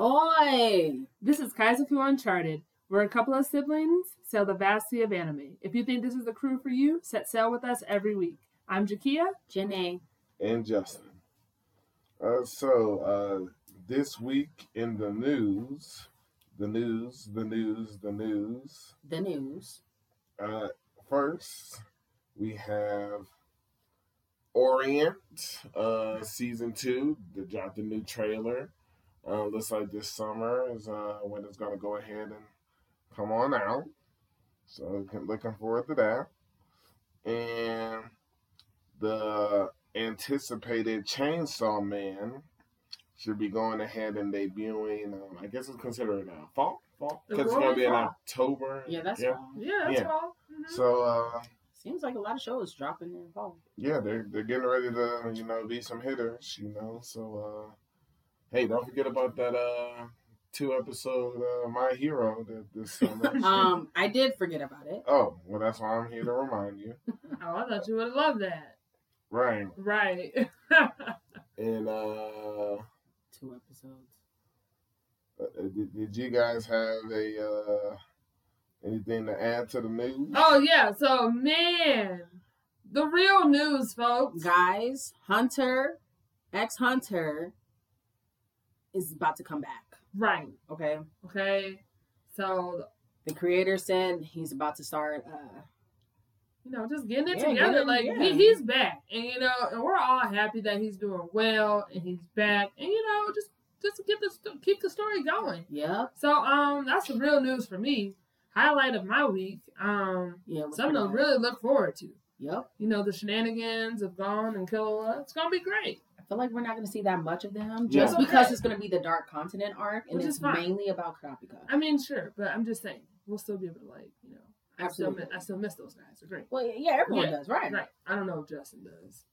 Oi! This is Kaizoku Uncharted. We're a couple of siblings, sail the vast sea of anime. If you think this is the crew for you, set sail with us every week. I'm Jakia. Jenae. and Justin. Uh, so uh, this week in the news, the news, the news, the news. The news. Uh, first, we have Orient uh, season two. They dropped a new trailer. Uh, looks like this summer is uh, when it's gonna go ahead and come on out. So looking forward to that. And the anticipated Chainsaw Man should be going ahead and debuting. Um, I guess it's considered uh, fall, fall because it's going to be in fall. October. Yeah, that's yeah. fall. Yeah, that's Yeah. all. Mhm. So uh, Seems like a lot of shows dropping in fall. yeah, they're they're getting ready to you know be some hitters. You know, so uh, hey, don't forget about that uh, two episode uh, My Hero that this summer. Um, I did forget about it. oh, well, that's why I'm here to remind you. Oh, I thought you would have loved that. Right, Right. and uh, Two episodes. uh, did, did you guys have a uh, anything to add to the news? oh, yeah. So, man, the real news, folks. Guys, Hunter, ex Hunter, is about to come back. Right. Okay. Okay. So, The creator said he's about to start. Uh, you know, just getting it Yeah, together. getting- like yeah. he, he's back, and you know, and we're all happy that he's doing well and he's back, and you know, just just get the keep the story going. Yeah. So, um, that's the real news for me. Highlight of my week. Um, Yeah. something to really look forward to. Yep. You know, the shenanigans of Gon and Killua. It's gonna be great. I feel like we're not going to see that much of them Yeah. just because Okay. it's going to be the Dark Continent arc and Which it's fine. mainly about Kurapika. I mean, sure, but I'm just saying we'll still be able to like, you know, I still Absolutely. miss, I still miss those guys. They're great. Well, yeah, everyone Yeah, does, right? Right. I don't know if Justin does.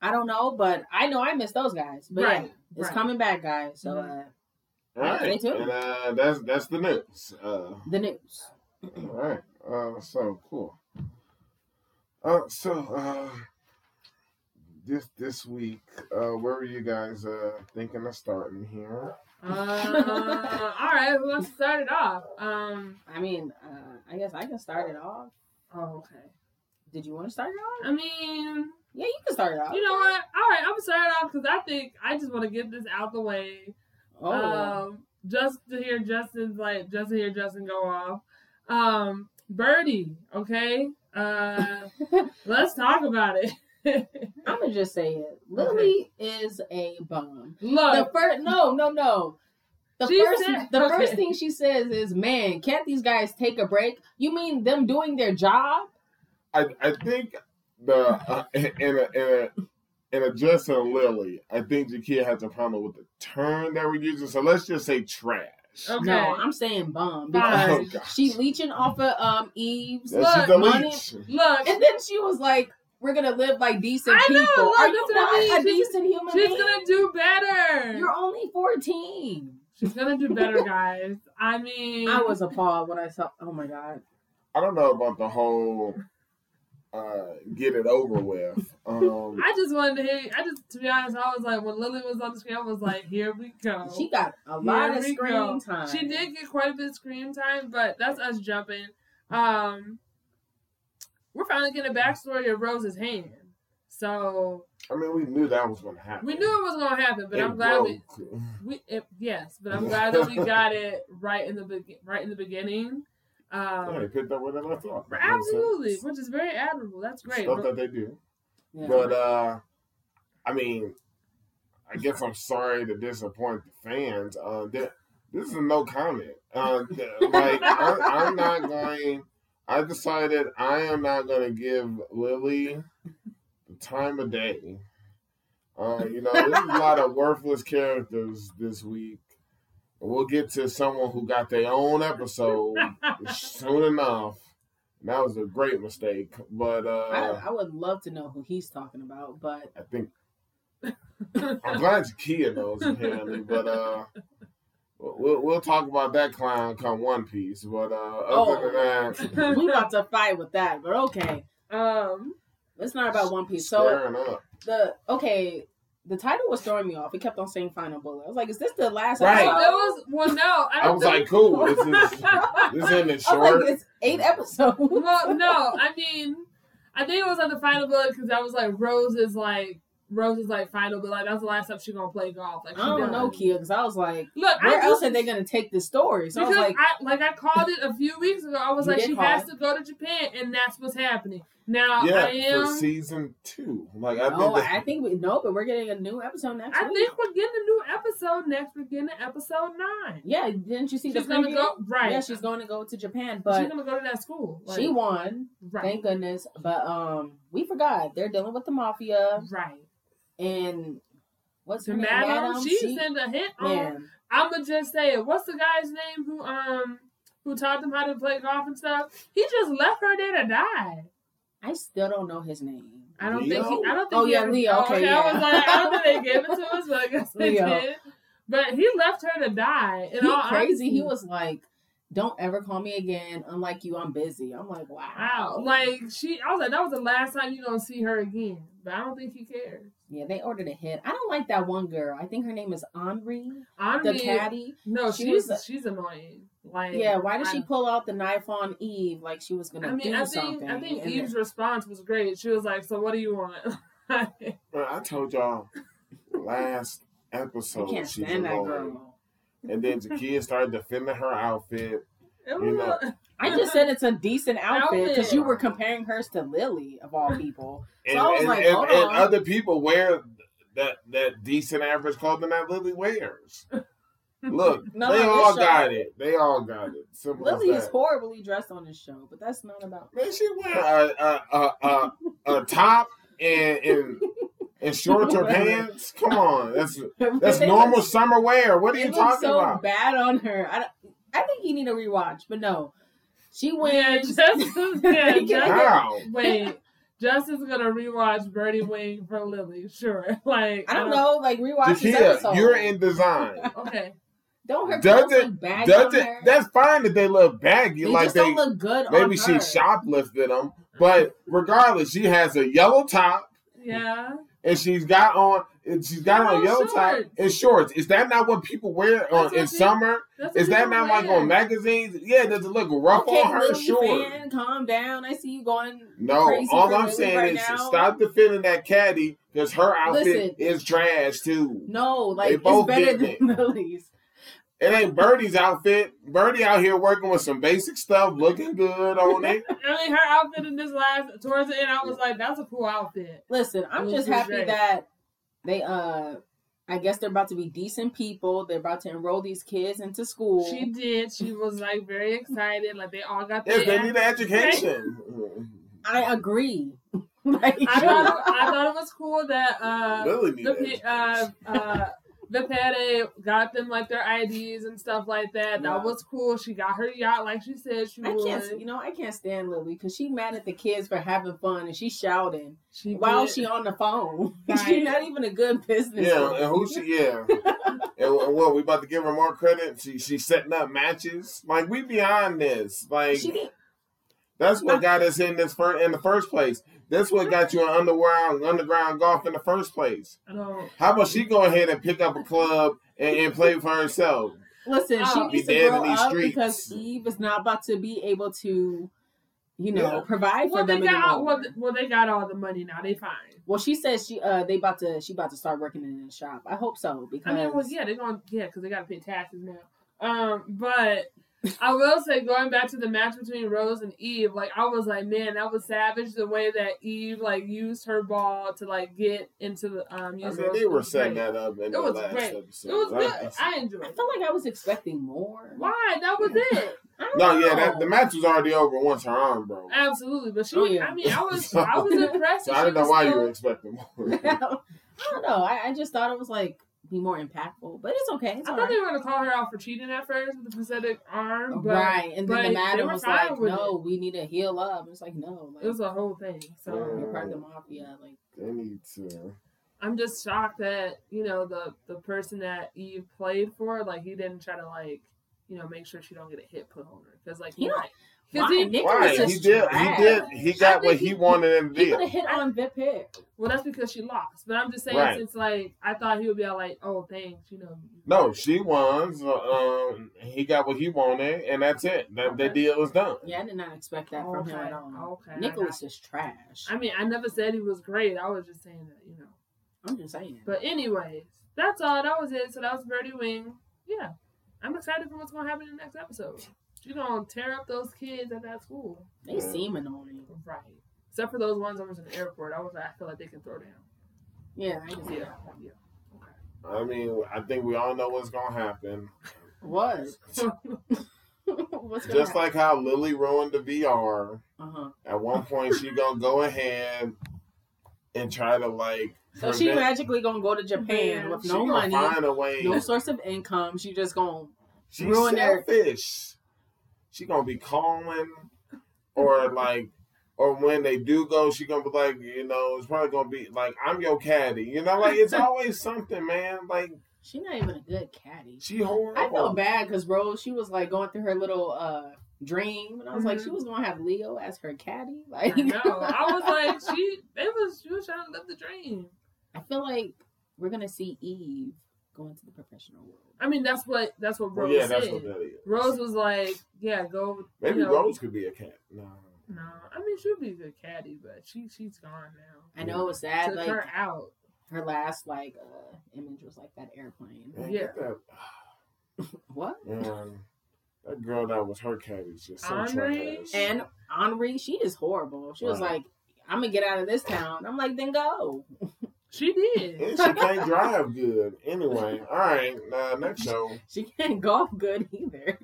I don't know, but I know I miss those guys. But Right, yeah, it's right. coming back, guys. So Mhm. uh, All right, Stay tuned. and uh, that's that's the news. Uh, the news. All right. Uh, so cool. Uh, so uh, this this week, uh, where were you guys uh thinking of starting here? Uh, all right, who wants to start it off? Um, I mean, uh, I guess I can start it off. oh, okay. Did you want to start it off? I mean, Yeah, you can start it off. you know what? All right, I'm gonna start it off because I think I just want to get this out the way. oh, Um, just to hear Justin's like, just to hear Justin go off. Um, Birdie, okay. Uh, let's talk about it. I'm gonna just say it. Lily is a bum. The Look, first, no, no, no. The She first, said- the okay. first thing she says is, "Man, can't these guys take a break? You mean them doing their job? I I think the uh, in a in a in addressing Lily, I think Jakia has a problem with the term that we're using. So let's just say trash. Okay. No, I'm saying bum Fine. because Oh, she leeching off of um Eve's, Yeah, she's a money. leech. look, and then she was like, "We're gonna live like decent I know, people." look, Are you what I not mean. a She's- decent human she's being? gonna do better. You're only 14. She's gonna do better, guys. I mean, I was appalled when I saw. Oh my god. I don't know about the whole uh, get it over with. Um, I just wanted to hear. I just, to be honest, I was like, when Lily was on the screen, I was like, here we go. She got a lot Here of screen go. time. She did get quite a bit of screen time, but that's us jumping. Um, we're finally getting a backstory of Rose's hand. So I mean, we knew that was going to happen. we knew it was gonna happen, but It I'm glad we, broke. we it, yes, but I'm glad that we got it right in the be- right in the beginning. Yeah, they Um, picked up where they left off. Absolutely, which is very admirable. That's great. Stuff that they do. Yeah. But uh I mean, I guess I'm sorry to disappoint the fans. Uh, th- this is a no comment. Uh, like I, I'm not going. I decided I am not going to give Lily the time of day. Uh, you know, there's a lot of worthless characters this week. We'll get to someone who got their own episode soon enough. And that was a great mistake, but uh, I, I would love to know who he's talking about, but I think I'm glad Jakia knows apparently, but uh, we'll we'll talk about that clown come One Piece. But uh, other Oh. than that, we about to fight with that. But okay, um, it's not about One Piece. So up. the okay, the title was throwing me off. It kept on saying "Final Bullet." I was like, "Is this the last?" Right. It episode? was well, no. I, I don't was think, like, cool. This is this isn't it I was short. like, "It's eight episodes." well, no. I mean, I think it was on the final bullet because I was like, Rose is like, Rose is like final but Like that's the last time she's gonna play golf. Like she I don't done. know, Kia, because I was like, Look, where I else just, are they gonna take this story? So I because was like, I like I called it a few weeks ago. I was like, she call has it. to go to Japan, and that's what's happening. Now yeah, I am. for season two. Like I no, think that, I think we no, but we're getting a new episode next I week. think we're getting a new episode next. We're getting episode nine. yeah, didn't you see She's the gonna go right. Yeah, she's going to go to Japan, but she's gonna go to that school. Like, she won. right, Thank goodness. But um, we forgot they're dealing with the mafia right. And what's her The name? madam, she, She- sent a hit on. man. I'ma just say it. What's the guy's name who um who taught them how to play golf and stuff? He just left her there to die. I still don't know his name. I don't think he. I don't think. Oh, he yeah, ever- Leo, oh, okay, I was like, I don't think they gave it to us, but I guess they Leo. did. But he left her to die. In He all crazy. He was like, "Don't ever call me again. Unlike you, I'm busy." I'm like, "Wow." Wow. Like she, I was like, that was the last time you gonna see her again. But I don't think he cares. yeah, they ordered a hit. I don't like that one girl. I think her name is Anri, I the caddy. no, she she's was- she's annoying. Like, Yeah, why did I- she pull out the knife on Eve like she was gonna I mean, do I think something? I think Eve's then- response was great. She was like, "So what do you want?" Man, I told y'all last I episode can't stand that girl. And then Jakia started defending her outfit. You know. I just said it's a decent outfit because you were comparing hers to Lily of all people. And, I was and, like, and, hold and on. other people wear that that decent average clothing that Lily wears. Look, No, they all show- got it. They all got it. Simple Lily is horribly dressed on this show, but that's not about. Man, she wear a a a, a, a top and and and shorts or pants. Come on, that's that's normal look- summer wear. What are you looks talking so about? bad on her. I, I think you need a rewatch, but no, she yeah, wins. Justin, yeah, Can I Justin, How? wait. Justin's gonna rewatch Birdie Wing for Lily. Sure, like I don't uh, know, like rewatch this episode. you're in design. Okay, Don't her Does clothes it- look baggy Does on it? her? That's fine that they look baggy, they like just they don't look good on maybe her. she shoplifted them. But regardless, she has a yellow top yeah. And she's got on she's got on a Yellow top and shorts. Is that not what people wear on in they- summer? Is that not like on magazines? Yeah, does it look rough Okay, on her? Sure. fan, calm down. I see you going. No, all I'm saying right is now. stop defending that caddy because her outfit Listen. is trash too. No, They like both it's better than Lily's. It ain't Birdie's outfit. Birdie out here working with some basic stuff, looking good on it. I mean, her outfit in this last towards the end, I was like, "That's a cool outfit." Listen, I'm It just happy great. that they uh I guess they're about to be decent people. They're about to enroll these kids into school. She did. She was like very excited. Like they all got Yes, their they need an education. I agree. like, I thought it, I thought it was cool that uh Lily need the uh uh the Pede got them like their IDs and stuff like that. Yeah. That was cool. She got her yacht like she said she I would. can't, you know, I can't stand Lily because she mad at the kids for having fun and she's shouting She while did. she on the phone. Right. she's not even a good business. Yeah, and who she? Yeah, and what we about to give her more credit? She she's setting up matches. Like we beyond this. Like She that's what got us in this first in the first place. That's what got you in underground underground golf in the first place. I don't. How about she go ahead and pick up a club and, and play for herself? Listen, she Be needs to grow in these up streets. because Eve is not about to be able to, you know, Yeah. provide for Well, they them got anymore. all, well, well, they got all the money now. They fine. Well, she says she uh they about to she about to start working in the shop. I hope so because I mean, well, yeah, they're gonna yeah, because they got to pay taxes now. Um, but I will say, going back to the match between Rose and Eve, like I was like, man, that was savage. The way that Eve like used her ball to like get into the um. I Use mean, Rose they were setting great. that up in It the was last great. episode. It was I- good. I enjoyed I felt like I was expecting more. Why? That was it. I No, know. yeah, that, the match was already over once her arm broke. Absolutely, but she. Oh, yeah. I mean, I was. I was impressed. So I didn't know was why you were expecting more. I don't know. I, I just thought it was like be more impactful, but it's okay. It's I thought right. they were gonna call her out for cheating at first with the prosthetic arm, but right, and then but the they madam was like, with "No, we need to heal up." It's like, no, like it was a whole thing. So you're part of the mafia. Like, they need to. I'm just shocked that you know the the person that Eve played for, like he didn't try to like you know make sure she don't get a hit put on her because like he He don't- might. 'Cause Why? he- Nicholas Right, he did. He did. He got what he he- wanted him to He could do. have hit on Vip Hair. Well, that's because she lost. But I'm just saying, Right. since like I thought he would be all like, "Oh, thanks," you know. No, she won. So, um, he got what he wanted, and that's it. That the Okay. deal is done. Yeah, I did not expect that from him Okay, at all. okay, Nicholas is trash. I mean, I never said he was great. I was just saying that, you know. I'm just saying. But anyways, that's all. That was it. So that was Birdie Wing. Yeah, I'm excited for what's gonna happen in the next episode. She's gonna tear up those kids at that school, They seem annoying. right? Except for those ones over in the airport. I was like, I feel like they can throw down. Yeah, I can see Yeah, that. yeah. I mean, I think we all know what's gonna happen. What? What's going Just like how Lily ruined the VR. uh huh. At one point, she gonna go ahead and try to like. So she magically gonna go to Japan with she no money, Find a way. no source of income. She just gonna She's ruin their- selfish. She gonna be calling, or like, or when they do go, she gonna be like, you know, it's probably gonna be like, I'm your caddy. You know, like it's always something, man. Like she not even a good caddy. she horrible. I feel bad because Rose, she was like going through her little uh dream, and I was like, Mhm. she was gonna have Leo as her caddy. Like, no. I was like, she. It was. She was trying to live the dream. I feel like we're gonna see Eve go into the professional world. I mean, that's what. That's what Well, Rose yeah, that's said. what that is. Rose was like, "Yeah, go." Maybe you know, Rose could be a cat. No. No, I mean she'd be a good caddy, but she she's gone now. I know it was sad. Took Like her out. her last like uh image was like that airplane. Man, Yeah. get that, What? man, that girl that was her caddy just so Anri. And Anri, she is horrible. She was Right. like, "I'm gonna get out of this town." I'm like, "Then go." She did. And she can't drive good. Anyway, all right. Uh, next show. She can't golf good either.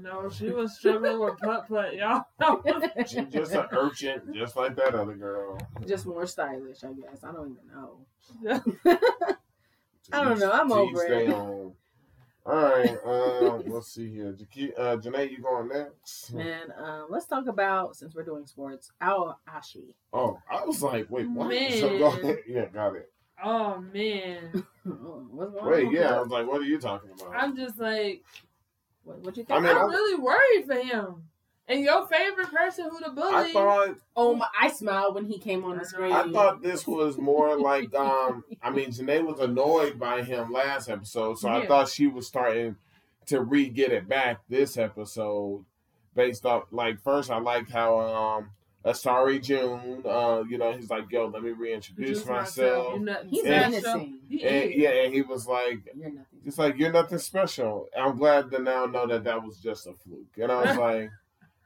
No, she was struggling with putt putt, y'all. She's just an urchin, just like that other girl. Just more stylish, I guess. I don't even know. I I don't know. I'm Teach over it. on. All right. Um, let's see here. Jake- Uh, Jenae, you going next? Man, uh, let's talk about since we're doing sports, Ao Ashi. Oh, I was like, wait, what? Man. So. Yeah, got it. oh man, What's going Wait, on? yeah. I was like, what are you talking about? I'm just like What, what you I think? mean, I'm I'm- really worried for him. And your favorite person who the bully? I thought oh my! I smiled when he came on the screen. I thought this was more like um I mean Jenae was annoyed by him last episode, so I thought she was starting to re get it back this episode based off like first I liked how um Asari Jun, uh, you know, he's like, yo, let me reintroduce Introduce myself. You're nothing He's And- menacing. He And yeah, and he was like You're nothing. It's like you're nothing special. I'm glad to now know that that was just a fluke. And I was like,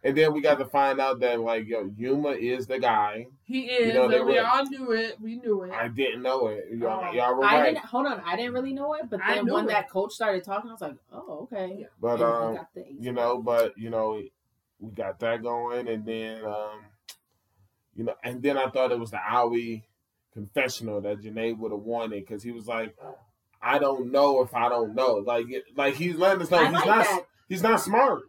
and then we got to find out that like yo, Yuma is the guy. He is. You know, and we were- all knew it. We knew it. I didn't know it. Y'all, Oh. y'all were I right. didn't hold on. I didn't really know it, but then when it. that coach started talking, I was like, "Oh, okay." Yeah. But And um, got the you know, but you know, we got that going, and then um, you know, and then I thought it was the Aoi confessional that Jenae would have wanted because he was like, I don't know if I don't know. Like, like he's letting us know I he's like not that. he's not smart,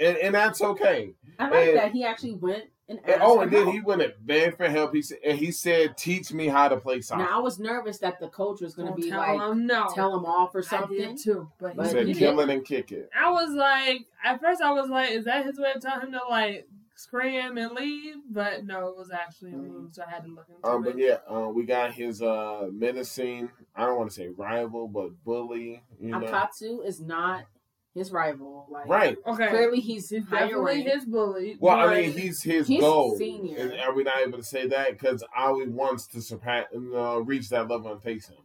and and that's okay. I like and- that he actually went and asked. And, oh, and then help. he went and begged for help. He said, and he said, "Teach me how to play soccer." Now I was nervous that the coach was going to be tell like, him no. tell him off or I something. did too, but, he said, he "Kill it and kick it." I was like, at first I was like, is that his way of telling him to like scram and leave? But no, it was actually a move, so I had to look into Um, it. but yeah, uh, we got his uh menacing. I don't want to say rival, but bully. You know, Akutsu is not his rival. Like, right? Okay, Clearly, he's, he's higher definitely his bully. Well, I mean, he's his He's goal. senior. And are we not able to say that because Aoi wants to surpass, uh, reach that level and face him?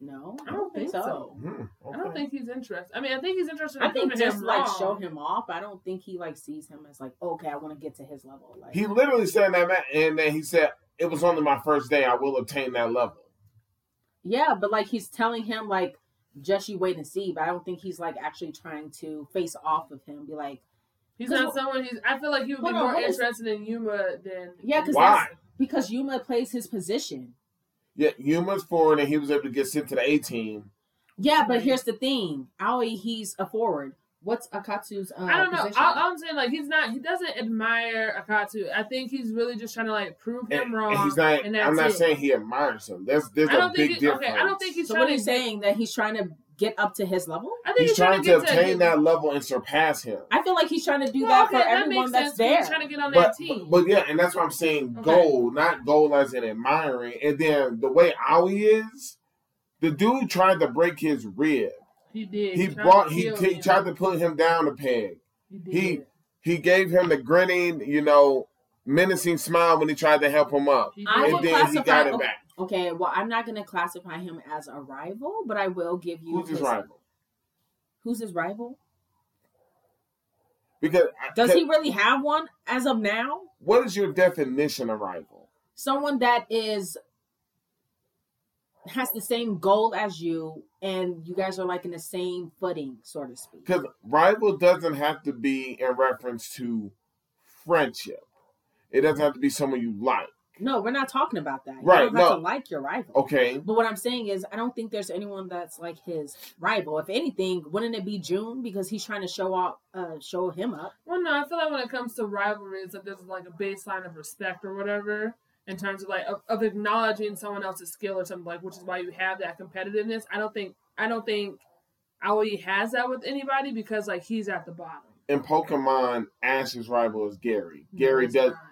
No, I don't think so. Hmm, I don't think he's interested. I mean, I think he's interested. I think proving just him like wrong. show him off. I don't think he like sees him as like, okay, I want to get to his level. Like, He literally said that, man, and then he said, "It was only my first day. I will obtain that level." yeah, but like he's telling him like, just you wait and see. But I don't think he's like actually trying to face off of him. Be like, He's not someone. He's. I feel like he would be on, more what is- interested in Yuma than. yeah, because Why? because Yuma plays his position. Yeah, Yuma's forward, and he was able to get sent to the A team. Yeah, but here's the thing, Aoi, he's a forward. What's Akutsu's? Uh, I don't know. Position? I, I'm saying like he's not. He doesn't admire Akutsu. I think he's really just trying to like prove him And, wrong. and he's not. and that's I'm not it. saying he admires him. There's there's I a big He, difference. okay, I don't think he's so trying what are you to. saying that he's trying to get up to his level? I think He's trying to get obtain that level and surpass him. I feel like he's trying to do Well, that okay, for everyone makes that's sense, 'cause there. He's trying to get on But, that team. but yeah, and that's what I'm saying. Okay. Goal, not goal as in admiring. And then the way Aoi is, the dude tried to break his rib. He did. He tried brought to he, he him. tried to put him down a peg. He he- He gave him the grinning, you know, menacing smile when he tried to help him up, He I and then he got it okay. back. Okay, well, I'm not going to classify him as a rival, but I will give you Who's his rival? Who's his rival? Because uh, Does he really have one as of now? What is your definition of rival? Someone that is has the same goal as you, and you guys are like in the same footing, so to speak. Because rival doesn't have to be in reference to friendship. It doesn't have to be someone you like. No, we're not talking about that. Right, You don't have no. to like your rival. Okay. But what I'm saying is, I don't think there's anyone that's like his rival. If anything, wouldn't it be Jun because he's trying to show off, uh, show him up? Well, no, I feel like when it comes to rivalries that there's like a baseline of respect or whatever in terms of like of, of acknowledging someone else's skill or something like, which is why you have that competitiveness. I don't think I don't think Aoi has that with anybody because like he's at the bottom. In Pokemon, Ash's rival is Gary. Gary he's does. not.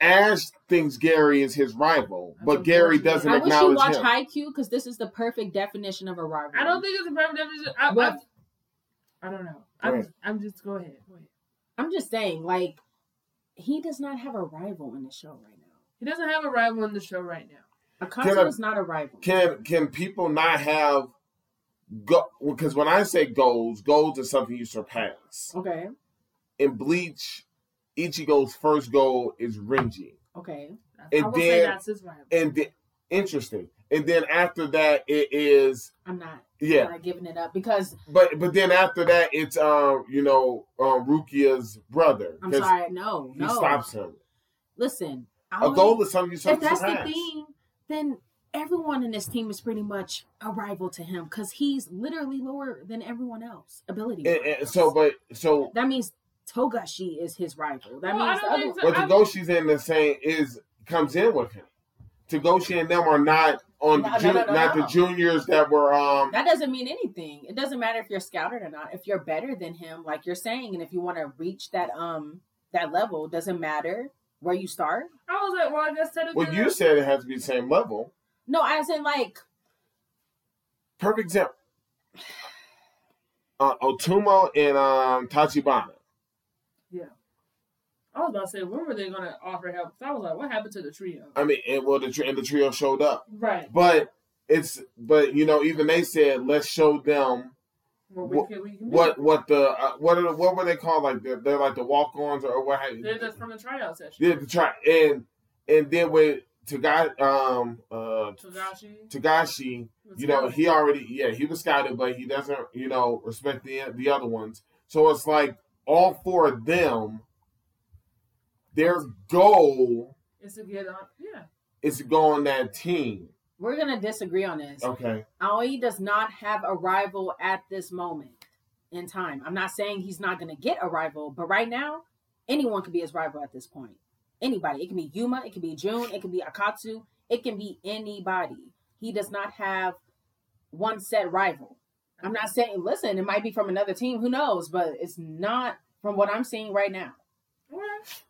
Ash thinks Gary is his rival, That's but Gary doesn't I wish you acknowledge watch him. Haikyuu because this is the perfect definition of a rival. I don't think it's a perfect definition. I, What? I, I don't know. I'm. I'm just go ahead. Go ahead. I'm just saying, like, he does not have a rival in the show right now. He doesn't have a rival in the show right now. Can Akutsu is not a rival. Can can people not have go? Because when I say goals, goals is something you surpass. Okay, In Bleach, Ichigo's first goal is Renji. okay. And I will say then- that's his rival. and then interesting. And then after that, it is I'm not, yeah. I'm giving it up because But but then after that, it's um you know um Rukia's brother I'm 'cause sorry. No, he no. stops him. Listen, A Aoi- goal is something you if surpass. that's the thing, then everyone in this team is pretty much a rival to him because he's literally lower than everyone else ability. And, and so but so that means Togashi is his rival. That Well, I means the don't other one. so. but Togashi's in the same is comes in with him. Togashi and them are not on No, the no, ju- no, no, not no. the juniors that were um That doesn't mean anything. It doesn't matter if you're scouted or not. If you're better than him, like you're saying, and if you want to reach that um that level, doesn't matter where you start. I was like, well, I guess technically. well you said it has to be the same level. No, as in like Perfect example. Uh, Otomo and um Tachibana. I was about to say, when were they going to offer help? 'Cause I was like, what happened to the trio? I mean, and well, the tri- and the trio showed up, Right. but it's but you know even they said let's show them What we What- can, we can what what the uh, what are the, what were they called like they're, they're like the walk ons or what have you. They're just from the tryout session. Yeah, to try and and then with Taga um uh Togashi. Tagashi, you know he already yeah he was scouted, but he doesn't you know respect the the other ones. So it's like all four of them, their goal Is to get on. Yeah. is to go on that team. we're gonna disagree on this. Okay, Aoi does not have a rival at this moment in time. I'm not saying he's not gonna get a rival, but right now, anyone can be his rival at this point. Anybody. It can be Yuma, it can be Jun, it can be Akutsu, it can be anybody. He does not have one set rival. I'm not saying listen, it might be from another team, who knows, but it's not from what I'm seeing right now. Alright.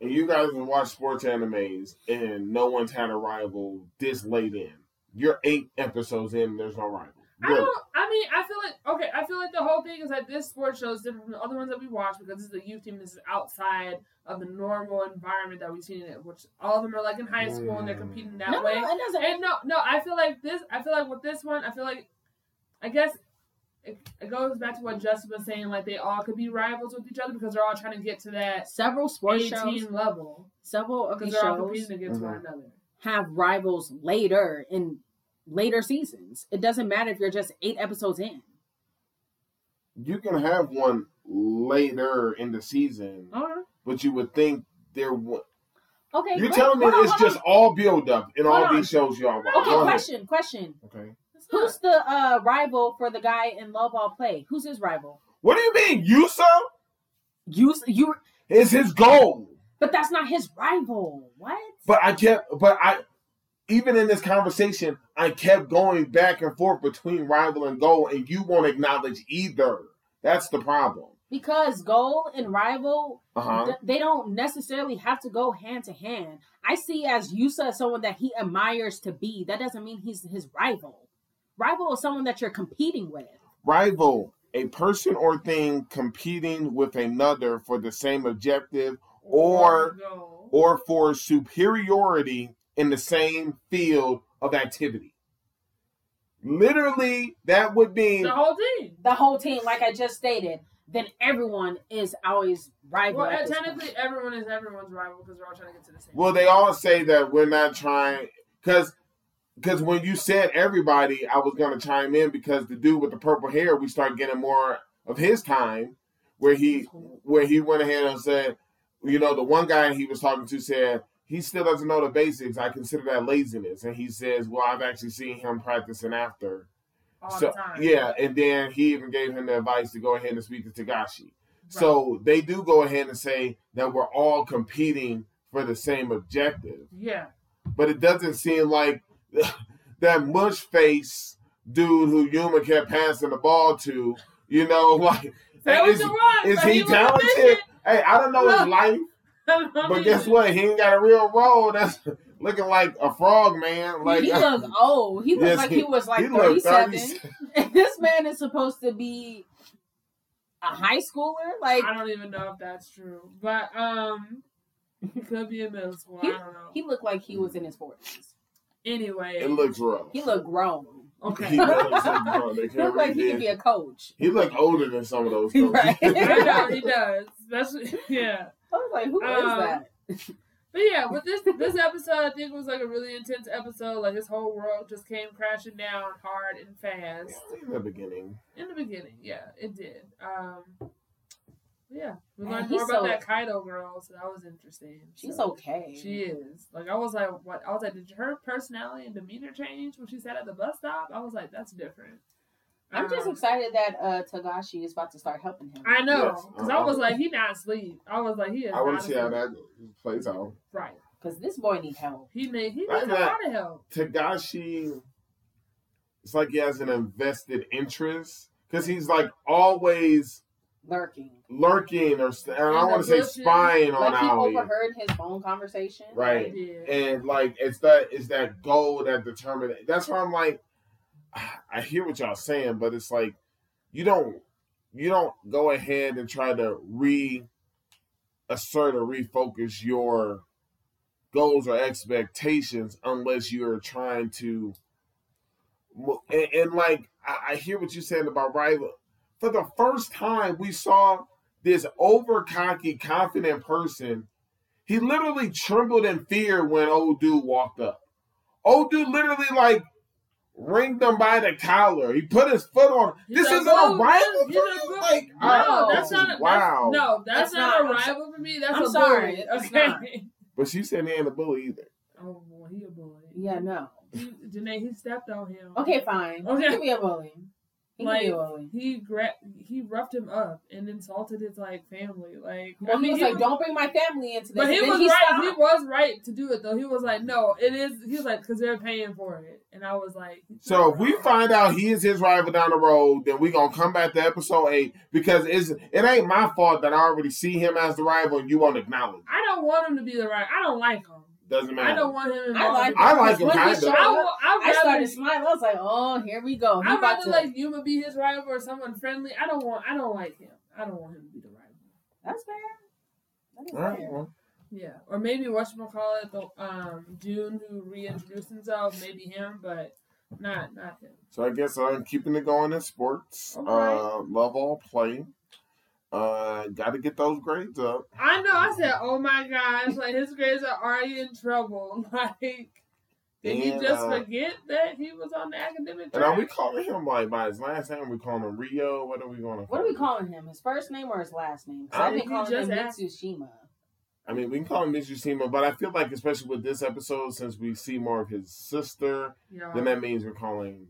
And you guys have watched sports animes, and no one's had a rival this late in. You're eight episodes in, and there's no rival. I don't. I mean, I feel like okay. I feel like the whole thing is that this sports show is different from the other ones that we watch because this is a youth team. This is outside of the normal environment that we've seen it, which all of them are like in high school and they're competing that no, way. no, it doesn't. And no, no, I feel like this. I feel like with this one, I feel like, I guess, it, it goes back to what Justin was saying. Like they all could be rivals with each other because they're all trying to get to that several sports eighteen shows, level several of because these they're all competing against one Mhm. another. have rivals later in later seasons. It doesn't matter if you're just eight episodes in. You can have one later in the season, All right. but you would think there would. Okay. You're wait, telling me on, it's hold just all build up in Hold all on. these shows y'all watch. Okay, question, question. Okay. Who's the uh, rival for the guy in Love All Play? Who's his rival? What do you mean, Yusa? You, you, It's his goal. but that's not his rival. What? But I can't. But I. even in this conversation, I kept going back and forth between rival and goal, and you won't acknowledge either. That's the problem. Because goal and rival, Uh-huh. th- they don't necessarily have to go hand to hand. I see as Yusa as someone that he admires to be. That doesn't mean he's his rival. Rival is someone that you're competing with. Rival, a person or thing competing with another for the same objective or oh, no. or for superiority in the same field of activity. Literally, that would be the whole team. The whole team, like I just stated, then everyone is always rival. Well, at and this technically, everyone is everyone's rival because they're all trying to get to the same. well, they all say that we're not trying because because when you said everybody, I was going to chime in because the dude with the purple hair, we start getting more of his time where he where he went ahead and said, you know, the one guy he was talking to said he still doesn't know the basics. I consider that laziness, and he says, well, I've actually seen him practicing after. all so yeah, and then he even gave him the advice to go ahead and speak to Togashi. So they do go ahead and say that we're all competing for the same objective, yeah. but it doesn't seem like that mush face dude who Yuma kept passing the ball to. You know, like That was is, the one. is but he was talented? efficient. Hey, I don't know his life, but guess what? He ain't got a real role. That's looking like a frog man. Like he looked old. He looked Yes, like he- he was like he 37. 37. This man is supposed to be a high schooler. Like I don't even know if that's true, but um, he could be in middle school. I don't know. he looked like he was in his forties. Anyway, it looks rough. He looked grown. okay. He does look grown. They He like he could be a coach. He looked older than some of those coaches. Right. I know he does. Especially, yeah. I was like, who is Um, that? But yeah, with this this episode, I think was like a really intense episode. Like his whole world just came crashing down hard and fast. In the beginning. In the beginning, yeah, it did. Um, yeah, we Man, learned more about so- that Kaido girl, so that was interesting. She's So, okay. She is. Like I was like, what? I was like, did her personality and demeanor change when she sat at the bus stop? I was like, that's different. I'm just Um, excited that uh Togashi is about to start helping him. I know, because uh-uh. I was like, he not asleep. I was like, he is. I want to see how that plays out. Right. Because this boy need help. He made. He Right, needs a lot of help. Togashi, it's like he has an invested interest because he's like always Lurking. lurking or st- and I don't want to say bushes. spying on Like he Aoi. overheard his phone conversation. Right. He did. And like it's that it's that goal that determined that's why I'm like I hear what y'all saying, but it's like you don't you don't go ahead and try to re assert or refocus your goals or expectations unless you're trying to and, and like I, I hear what you're saying about rival. For the first time we saw this over cocky, confident person he literally trembled in fear when old dude walked up. Old dude literally like ringed him by the collar. He put his foot on. He's this like, isn't a rival for a you? good- Like, No, I- that's oh, not. A, wow. That's, no, that's, That's not, not- a I'm so- rival for me. That's I'm a sorry, bully. it's Okay. not. But she said he ain't a bully either. Oh boy, he a bully. Yeah, no. He, Jenae, he stepped on him. Okay, fine. Okay. He can be a bully. He Like be a bully. he gra- he roughed him up and insulted his like family. Like Well, I mean, he was like, "Don't bring my family into this." But he was then right. stopped. He was right to do it though. He was like, "No, it is." He was like, "Cause they're paying for it," and I was like, So if we find out he is his rival down the road, then we gonna come back to episode eight because it's it ain't my fault that I already see him as the rival and you won't acknowledge. I don't want him to be the rival. I don't like him. Doesn't matter. I don't want him. I Involved like. I like him kinda. showed I, up, I, I started smiling. I was like, "Oh, here we go." He I'd rather to. like Yuma be his rival or someone friendly. I don't want. I don't like him. I don't want him to be the rival. That's fair. That is All right, fair. well, Yeah, or maybe what call it the um Jun who reintroduced himself. Maybe him, but not not him. So I guess I'm keeping it going in sports. Okay. Uh, love all play. Uh, got to get those grades up. I know. I said, "Oh my gosh!" Like his grades are already in trouble. Like, did he just uh, forget that he was on the academic And are we track? calling him like by his last name? We calling him Rio. What are we going to? What are we calling him? His first name or his last name? I I've been think calling he him just asked- Mizushima. I mean, we can call him Mizushima, but I feel like, especially with this episode, since we see more of his sister, Yeah. then that means we're calling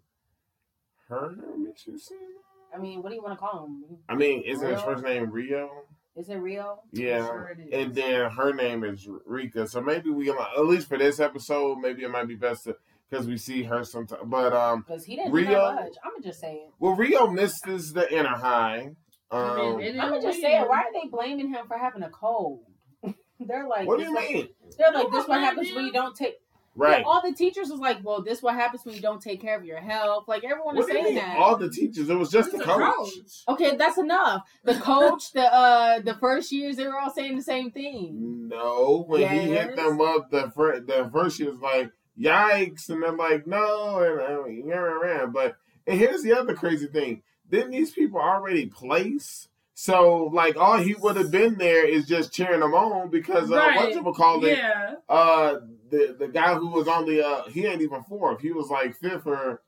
her Mizushima. I mean, what do you want to call him? I mean, isn't his first name Rio? Is it real? Yeah. Sure it is. And then her name is Rika. So maybe we, at least for this episode, maybe it might be best to because we see her sometimes. But um, Because he didn't do Rio- that much. I'm just saying. it. well, Rio misses the Inter-High. Um, I'm just saying, Why are they blaming him for having a cold? They're like, what do you what- mean? They're like, No this what one happens when you don't take. Right. Yeah, all the teachers was like, well, this what happens when you don't take care of your health. Like everyone is What saying that. All the teachers. It was just the a coach. Okay, that's enough. The coach, the uh, the first years, they were all saying the same thing. No, when he hit them up, the first the first she was like, "Yikes!" and they're like, "No," and I mean, around. But and here's the other crazy thing: didn't these people already place? So like, all he would have been there is just cheering them on because uh, Right. what you call it? Yeah. Uh, the the guy who was only uh he ain't even fourth. He was like fifth or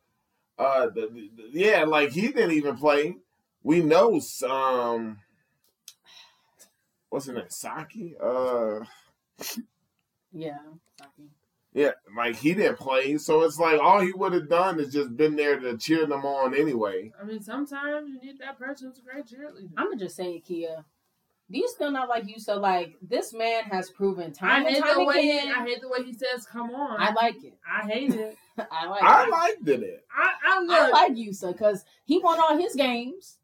uh the, the- the- yeah, like he didn't even play. We know um what's his name? Saki? Uh Yeah. Sorry. yeah, like he didn't play. So it's like all he would have done is just been there to cheer them on anyway. I mean, sometimes you need that person who's a great cheerleader. I'm gonna just say it, Kia. Do you still not like you? So like this man has proven I time and time the way he, again. I hate the way he says "come on." I like it. I hate it. I like I it. liked it. I I look. I like Yusa because he won all his games.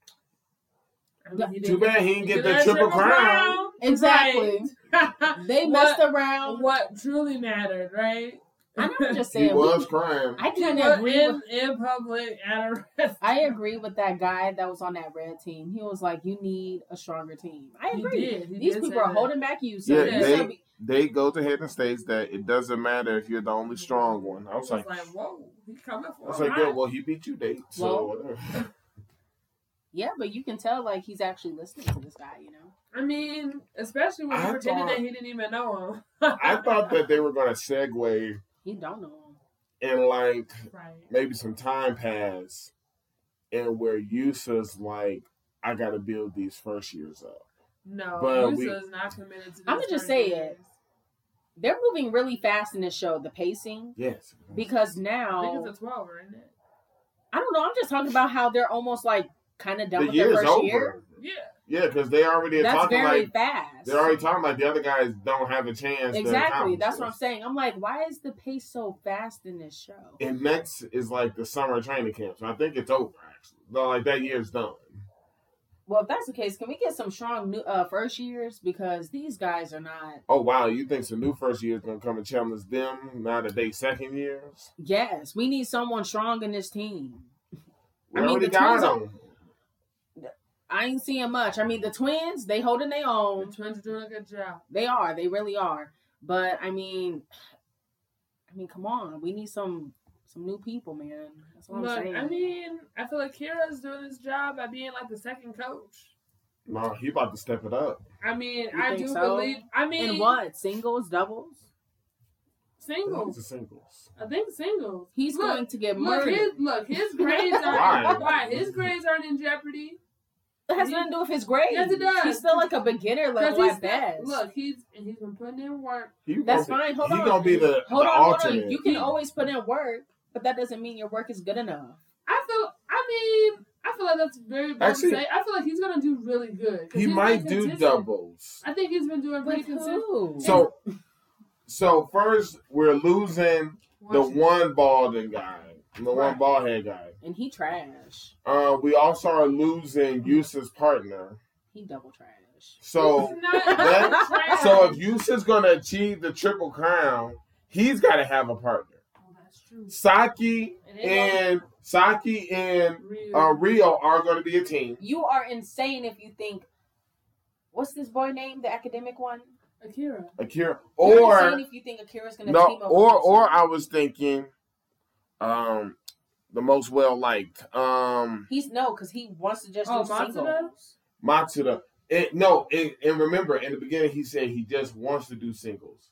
I mean, he Too bad he didn't get the that triple crown. Exactly. Right. They messed around. what truly mattered, right? And I'm not just He saying, was we, crying. I He kind of agree. in, With, in public at a restaurant. I agree with that guy that was on that red team. He was like, "You need a stronger team." I He agree. did. He These did people are that. holding back Yusa. Yeah, Yusa they- be- They go to head and states that it doesn't matter if you're the only strong one. I was like, whoa, he coming for?" I was like, ride. yeah, well, he beat you, date. So Well, whatever. yeah, but you can tell like he's actually listening to this guy. You know. I mean, especially when he I pretended thought- that he didn't even know him. I thought that they were going to segue He don't know him. in like right. maybe some time pass and where Yusa's like, I got to build these first years up. No, But Musa we- is not committed to. I'ma just for say years. it. They're moving really fast in this show. The pacing Yes. because I think now it's a 12, isn't it? I don't know. I'm just talking about how they're almost like kind of done the with their first over. year. Yeah. Yeah, because they already are That's talking very like fast. they're already talking like the other guys don't have a chance. exactly. That's what I'm saying. I'm like, why is the pace so fast in this show? And next is like the summer training camp. So I think it's over actually. No, like that year's done. Well, if that's the case, can we get some strong new uh, first years because these guys are not. Oh wow, you think some new first years gonna come and challenge them now that they second years? Yes, we need someone strong in this team. We I mean, the got them. I ain't seeing much. I mean, the twins they holding their The own. Twins are doing a good job. They are. They really are. But I mean, I mean, come on. We need some some new people, man. That's what Look, I'm saying. I mean, I feel like Kira's doing his job by being like the second coach. No, he about to step it up. I mean, You I do so? believe. I mean, in what singles, doubles? Singles. a singles. I think singles. He's look, going to get Look, his look, his grades aren't why his grades aren't in jeopardy. It has nothing to do with his grades. Yes, it does. He's still like a beginner level he's at best. look, he's and he's been putting in work. He That's gonna fine. Hold he on. He's gonna be the, hold the on, hold on. You can He- always put in work, but that doesn't mean your work is good enough. I feel. I mean, I feel like that's very bold Actually- to say. I feel like he's gonna do really good. 'cause he he's been might do doubles. I think he's been doing pretty With consistent. So, so first we're losing the Watch- one balding guy, the one Right. bald head guy. and he trash. Uh, we also are losing Yusa's partner. He double trash. So, He's not that- trash. so if Yusa's gonna achieve the triple crown, he's got to have a partner. Oh, that's true. Saki And they and Saki and Real. uh, Rio are going to be a team. You are insane if you think. What's this boy name? The academic one. Akira. Akira, or insane if you think Akira's gonna no, team up. or with or I was thinking, um, the most well liked, um, He's no, because he wants to just Oh, do Matsuda? singles. Matsuda. It, no, it, and remember in the beginning he said he just wants to do singles,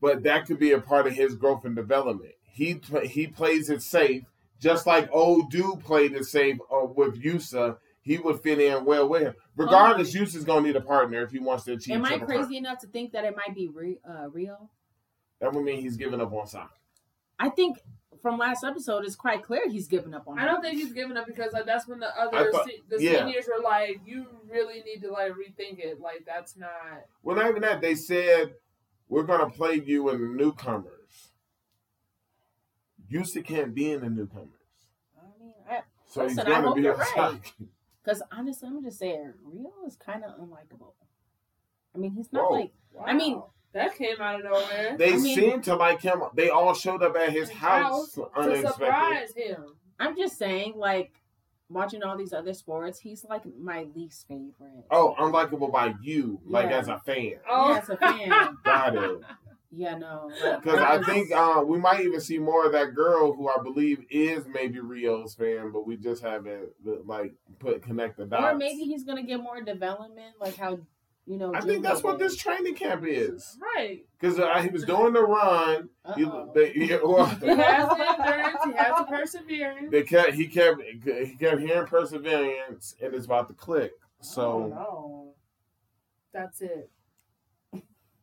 but that could be a part of his growth and development. He he plays it safe, just like old dude played it safe uh, with Yusa. He would fit in well with him. Regardless, Yusa's gonna need a partner if he wants to achieve. Am I crazy crown. enough to think that it might be Re- uh, Rio? That would mean he's giving up on soccer. I think from last episode, it's quite clear he's giving up on. I her. don't think he's giving up because like that's when the other thought- se- the yeah. seniors were like, "You really need to like rethink it. Like that's not." Well, not even that. They said we're gonna play you in the newcomers. Houston can't be in the newcomers, I mean, I, so Listen, he's gonna hope be you're right. because honestly, I'm just saying, Rio is kind of unlikable. I mean, he's not Whoa. like. I mean- Wow. That came out of nowhere. They I mean- seem to like him. They all showed up at his house, to unexpected. surprise him. I'm just saying, like, watching all these other sports, he's like my least favorite. Oh, unlikable by you, like Yeah. as a fan. Oh, Yeah, as a fan. Got it. Yeah, no. Because I think uh, we might even see more of that girl who I believe is maybe Rio's fan, but we just haven't like put connect the dots. or maybe he's gonna get more development, like how you know. I think that's what this training camp is. right. Because uh, he was doing the run. He, Uh-oh. they, he, well, He has the endurance. He has the perseverance. they kept, he kept he kept hearing perseverance, and it's about to click. Oh, So, no. That's it.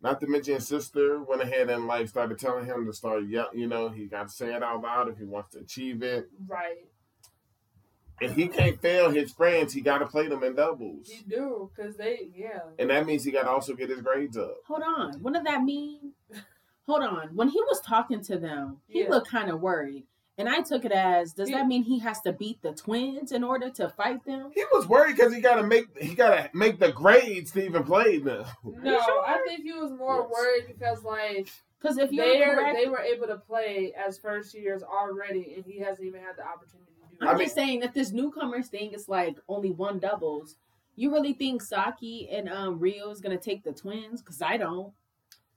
not to mention his sister went ahead and like started telling him to start yell. You know, he got to say it out loud if he wants to achieve it. Right. If he can't fail his friends, he got to play them in doubles, You do because they yeah. and that means he got to also get his grades up. Hold on. What did that mean? Hold on. When he was talking to them, he Yeah. looked kind of worried. And I took it as, does Yeah. that mean he has to beat the twins in order to fight them? He was worried because he got to make he got to make the grades to even play them. No, sure? I think he was more Yes. worried because like Because if you're they correct, they were able to play as first years already, and he hasn't even had the opportunity to do I'm I mean- just saying that this newcomers thing is like only one doubles. You really think Saki and um, Rio is gonna take the twins? Because I don't.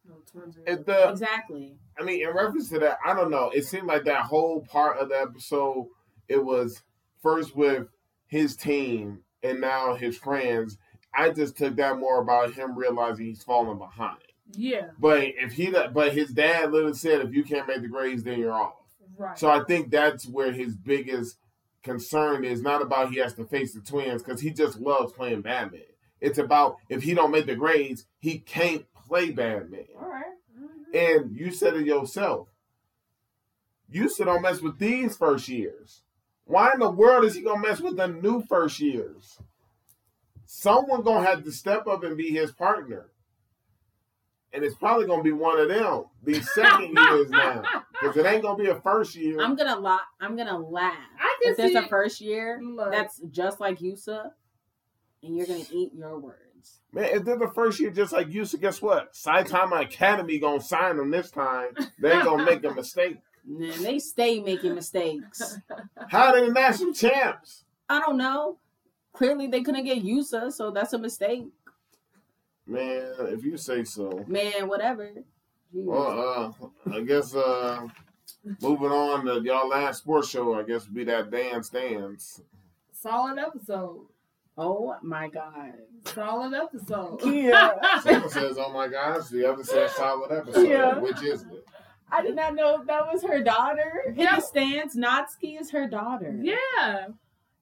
No, twins are- the, Exactly. I mean, in reference to that, I don't know. It seemed like that whole part of the episode, it was first with his team and now his friends. I just took that more about him realizing he's falling behind. yeah, But if he, but his dad literally said, if you can't make the grades, then you're off. right. So I think that's where his biggest concern is. Not about he has to face the twins because he just loves playing badminton. It's about if he don't make the grades, he can't play badminton. All right. Mhm. And you said it yourself. You said don't mess with these first years. Why in the world is he gonna mess with the new first years? Someone gonna have to step up and be his partner. And it's probably gonna be one of them these second years now. Because it ain't gonna be a first year. I'm gonna laugh. I'm gonna laugh. I can If there's see. a first year Look. that's just like Yusa, and you're gonna eat your words. Man, if they're the first year just like you, so guess what? Saitama Academy gonna sign them this time. They ain't gonna make a mistake. Man, they stay making mistakes. How are they the national champs? I don't know. Clearly, they couldn't get Yusa, so that's a mistake. Man, if you say so. Man, whatever. Jeez. Well, uh, I guess uh, moving on to y'all last sports show, I guess would be that Dan Stands. Solid episode. oh my god. Solid episode. Yeah. Someone says, "Oh my gosh," the other says, "Solid episode." Yeah. Which is it? I did not know that was her daughter. In Yeah. the stands, Natsuki is her daughter. yeah.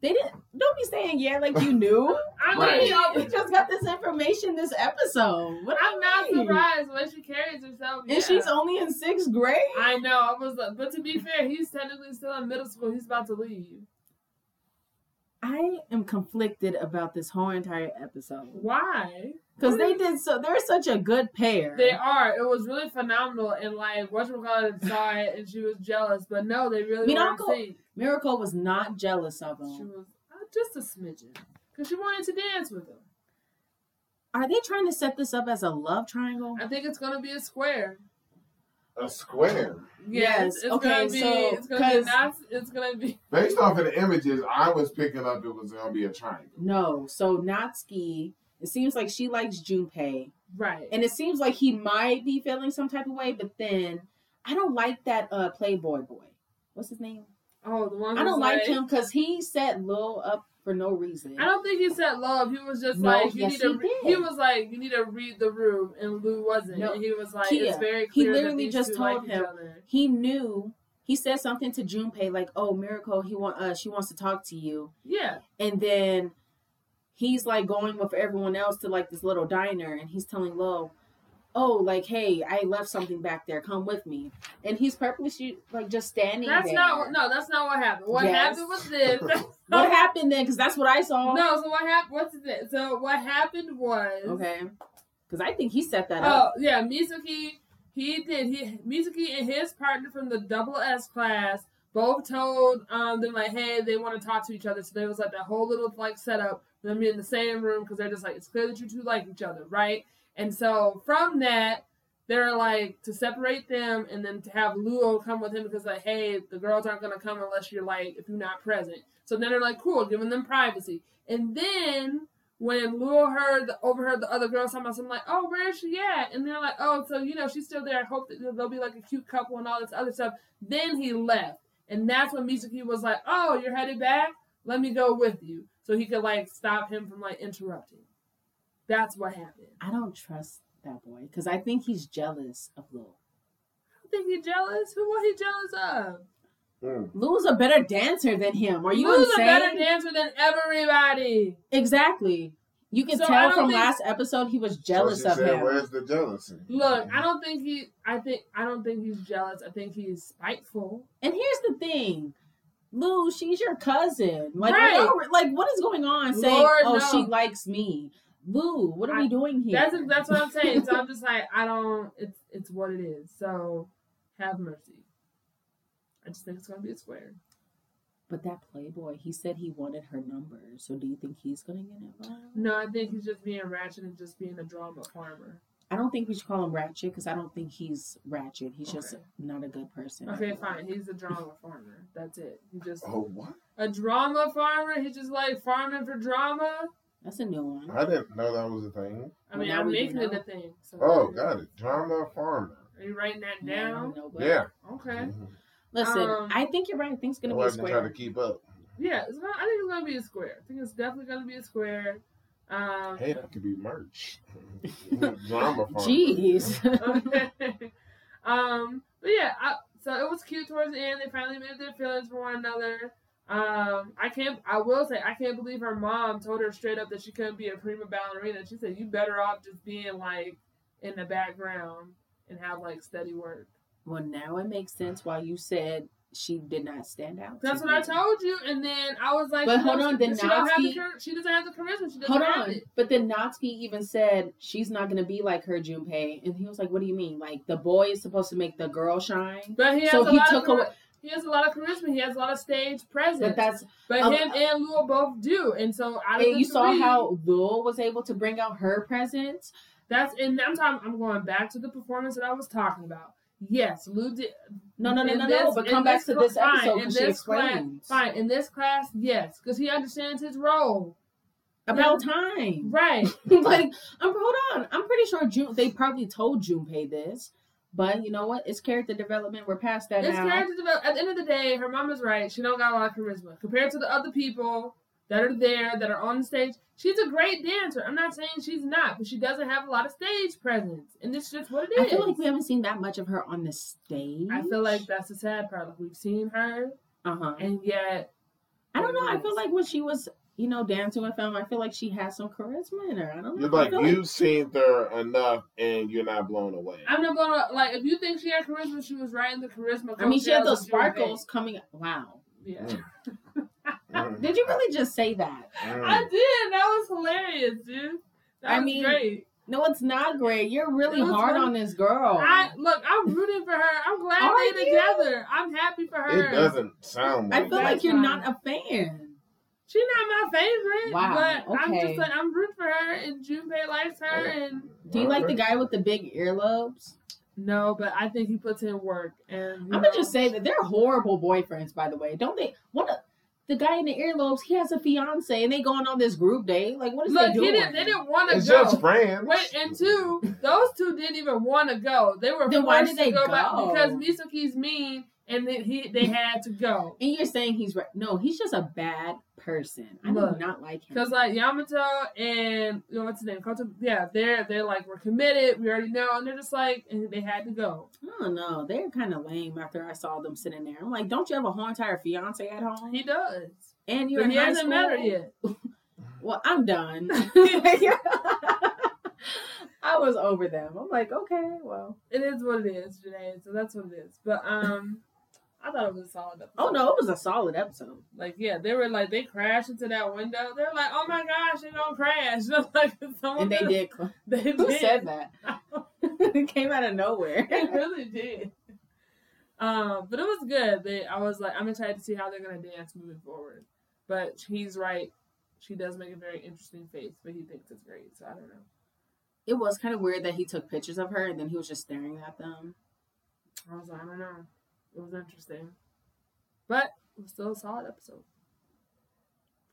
They didn't. Don't be saying yeah like you knew. I Right. mean, we just got this information this episode. What I'm you not mean? surprised when she carries herself. And yeah. she's only in sixth grade. I know. I was, uh, but to be fair, he's technically still in middle school. He's about to leave. I am conflicted about this whole entire episode Why? because they did so. They're such a good pair. They are. It was really phenomenal, and like whatchamacallit saw it, and she was jealous. But no, they really sync. Miyako was not jealous of them. She was uh, just a smidgen because she wanted to dance with him. Are they trying to set this up as a love triangle? I think it's gonna be a square. A square. Yes, it's okay, gonna be. so, it's gonna be 'cause- not. It's gonna be. Based off of the images, I was picking up it was gonna be a triangle. No. So Natsuki, it seems like she likes Junpei, Right. and it seems like he might be feeling some type of way. But then I don't like that uh Playboy boy. What's his name? oh, the one. I don't who's like him because he set Lil up for no reason. I don't think he said love. He was just No, like you yes, need to. he re- He was like you need to read the room, and Lou wasn't. No, and he was like, Kia, it's very he literally just told like him- he knew. He said something to Junpei like, "Oh, Miyako, he want uh, she wants to talk to you." Yeah. And then he's like going with everyone else to like this little diner, and he's telling Lo, oh, like, hey, I left something back there. Come with me. And he's purposely like just standing That's there. not what, no, that's not what happened. What Yes. happened was this. What happened then? Because that's what I saw. No, so what happened? What's it? So what happened was Okay. Because I think he set that Oh up. Oh yeah, Mizuki. He did. He Mizuki and his partner from the double S class both told um them like, hey, they want to talk to each other. So there was like that whole little like setup. Them being in the same room because they're just like it's clear that you two like each other, right? And so from that, they're like to separate them and then to have Luo come with him because like, hey, the girls aren't gonna come unless you're like if you're not present. So then they're like, cool, giving them privacy. And then when Luo heard the, overheard the other girls talking about something like, oh, where is she at? And they're like, oh, so you know she's still there. I hope that they'll be like a cute couple and all this other stuff. Then he left, and that's when Mizuki was like, oh, you're headed back. Let me go with you, so he could like stop him from like interrupting. That's what happened. I don't trust that boy because I think he's jealous of Lou. I think he's jealous. Who was he jealous of? Mm. Lou's a better dancer than him. Are you Lou's insane? a better dancer than everybody. exactly. You can So tell from think- last episode he was jealous So she of said, him. Where's the jealousy? Look, I don't think he. I think I don't think he's jealous. I think he's spiteful. And here's the thing. Lou, she's your cousin. Like, Right. like what is going on? Saying, Lord, "Oh, no. she likes me." Lou, what are I- we doing here? That's that's what I'm saying. So I'm just like, I don't. It's it's what it is. So have mercy. I just think it's gonna be a square. But that playboy, he said he wanted her number. So do you think he's gonna get involved? No, I think he's just being ratchet and just being a drama farmer. I don't think we should call him ratchet because I don't think he's ratchet. He's just not a good person. Okay, fine. He's a drama farmer. That's it. He just Oh, what? a drama farmer. He's just like farming for drama. That's a new one. I didn't know that was a thing. I mean, Now I'm making it a thing. So Oh, got it. Drama farmer. Are you writing that Yeah, I down? know, but- Yeah. Okay. Mhm. Listen, Um, I think you're right. I think it's I gonna be a wasn't trying to square. keep up. Yeah, it's gonna, I think it's gonna be a square. I think it's definitely gonna be a square. Um, Hey, that could be merch. Drama farmer. Jeez. okay. um, but yeah, I, so it was cute towards the end. They finally made their feelings for one another. Um, I can't. I will say I can't believe her mom told her straight up that she couldn't be a prima ballerina. She said you better off just being like in the background and have like steady work. well, now it makes sense why you said she did not stand out. That's to what I told you, and then I was like, But hold on, then she don't have the she doesn't have the charisma. She doesn't Hold on, it. but then Natsuki even said she's not gonna be like her Junpei, and he was like, "What do you mean? Like the boy is supposed to make the girl shine?" But he has So a he lot took of away- he has a lot of charisma. He has a lot of stage presence. But that's But Um, him and Lua both do, and so out of and you saw how Lul was able to bring out her presence. that's and I'm talking. I'm going back to the performance that I was talking about. Yes, Lou did. No, no, no, no, this- no. But come back to this fine, episode because she this class- Fine, in this class, yes, because he understands his role. about time. Right. like, I'm hold on. I'm pretty sure June. They probably told Junpei this, but you know what? It's character development. We're past that It's now. character development. At the end of the day, her mom is right. She don't got a lot of charisma compared to the other people that are there that are on the stage. She's a great dancer. I'm not saying she's not, but she doesn't have a lot of stage presence, and it's just what it is. I feel like we haven't seen that much of her on the stage. I feel like that's the sad part. Like we've seen her, uh huh. and yet I don't know. I feel like when she was, you know, dancing with them, I feel like she has some charisma in her. I don't know. You're like you've seen her enough, and you're not blown away. I'm not gonna like if you think she had charisma, she was right in the charisma. I mean, she had those coattails of June sparkles coming. Wow. Yeah, Mm. Mm. Did you really just say that? Mm. I did. That was hilarious, dude. That I was mean, great. No, it's not great. You're really hard fun. on this girl. I look. I'm rooting for her. I'm glad Are they're you? together. I'm happy for her. It doesn't sound I feel that. like you're fine. not a fan. She's not my favorite. Wow, But I'm just like I'm rooting for her, and Junpei likes her, and Do you like the guy with the big earlobes? no, but I think he puts in work. And I'm know, gonna just say that they're horrible boyfriends, by the way. Don't they? What a, the guy in the earlobes? He has a fiance, and they going on this group date. Like, what is look, they doing? didn't. They didn't want to It's go. just friends. Wait, and two, those two didn't even want to go. They were Then why did they to go, back go? because Misaki's mean, and then he they had to go. And you're saying he's right? No, he's just a bad person. I Look, do not like him. Because like Yamato and you know what's his name, Koto, yeah, they're they're like we're committed. We already know, and they're just like and they had to go. I don't know. They're kind of lame. After I saw them sitting there, I'm like, don't you have a whole entire fiance at home? He does, And you're but in he high hasn't school? met her yet. Well, I'm done. I was over them. I'm like, okay, well. It is what it is, Jenae. So that's what it is. But um, I thought it was a solid episode. Oh no, it was a solid episode. Like yeah, they were like they crashed into that window. They're like, oh my gosh, they gonna crash. like someone And they did. They Who did. said that? it came out of nowhere. It really did. Um, but it was good. They, I was like, I'm excited to see how they're gonna dance moving forward. But he's right. She does make a very interesting face, but he thinks it's great. So I don't know. It was kind of weird that he took pictures of her and then he was just staring at them. I was like, I don't know. It was interesting, but it was still a solid episode.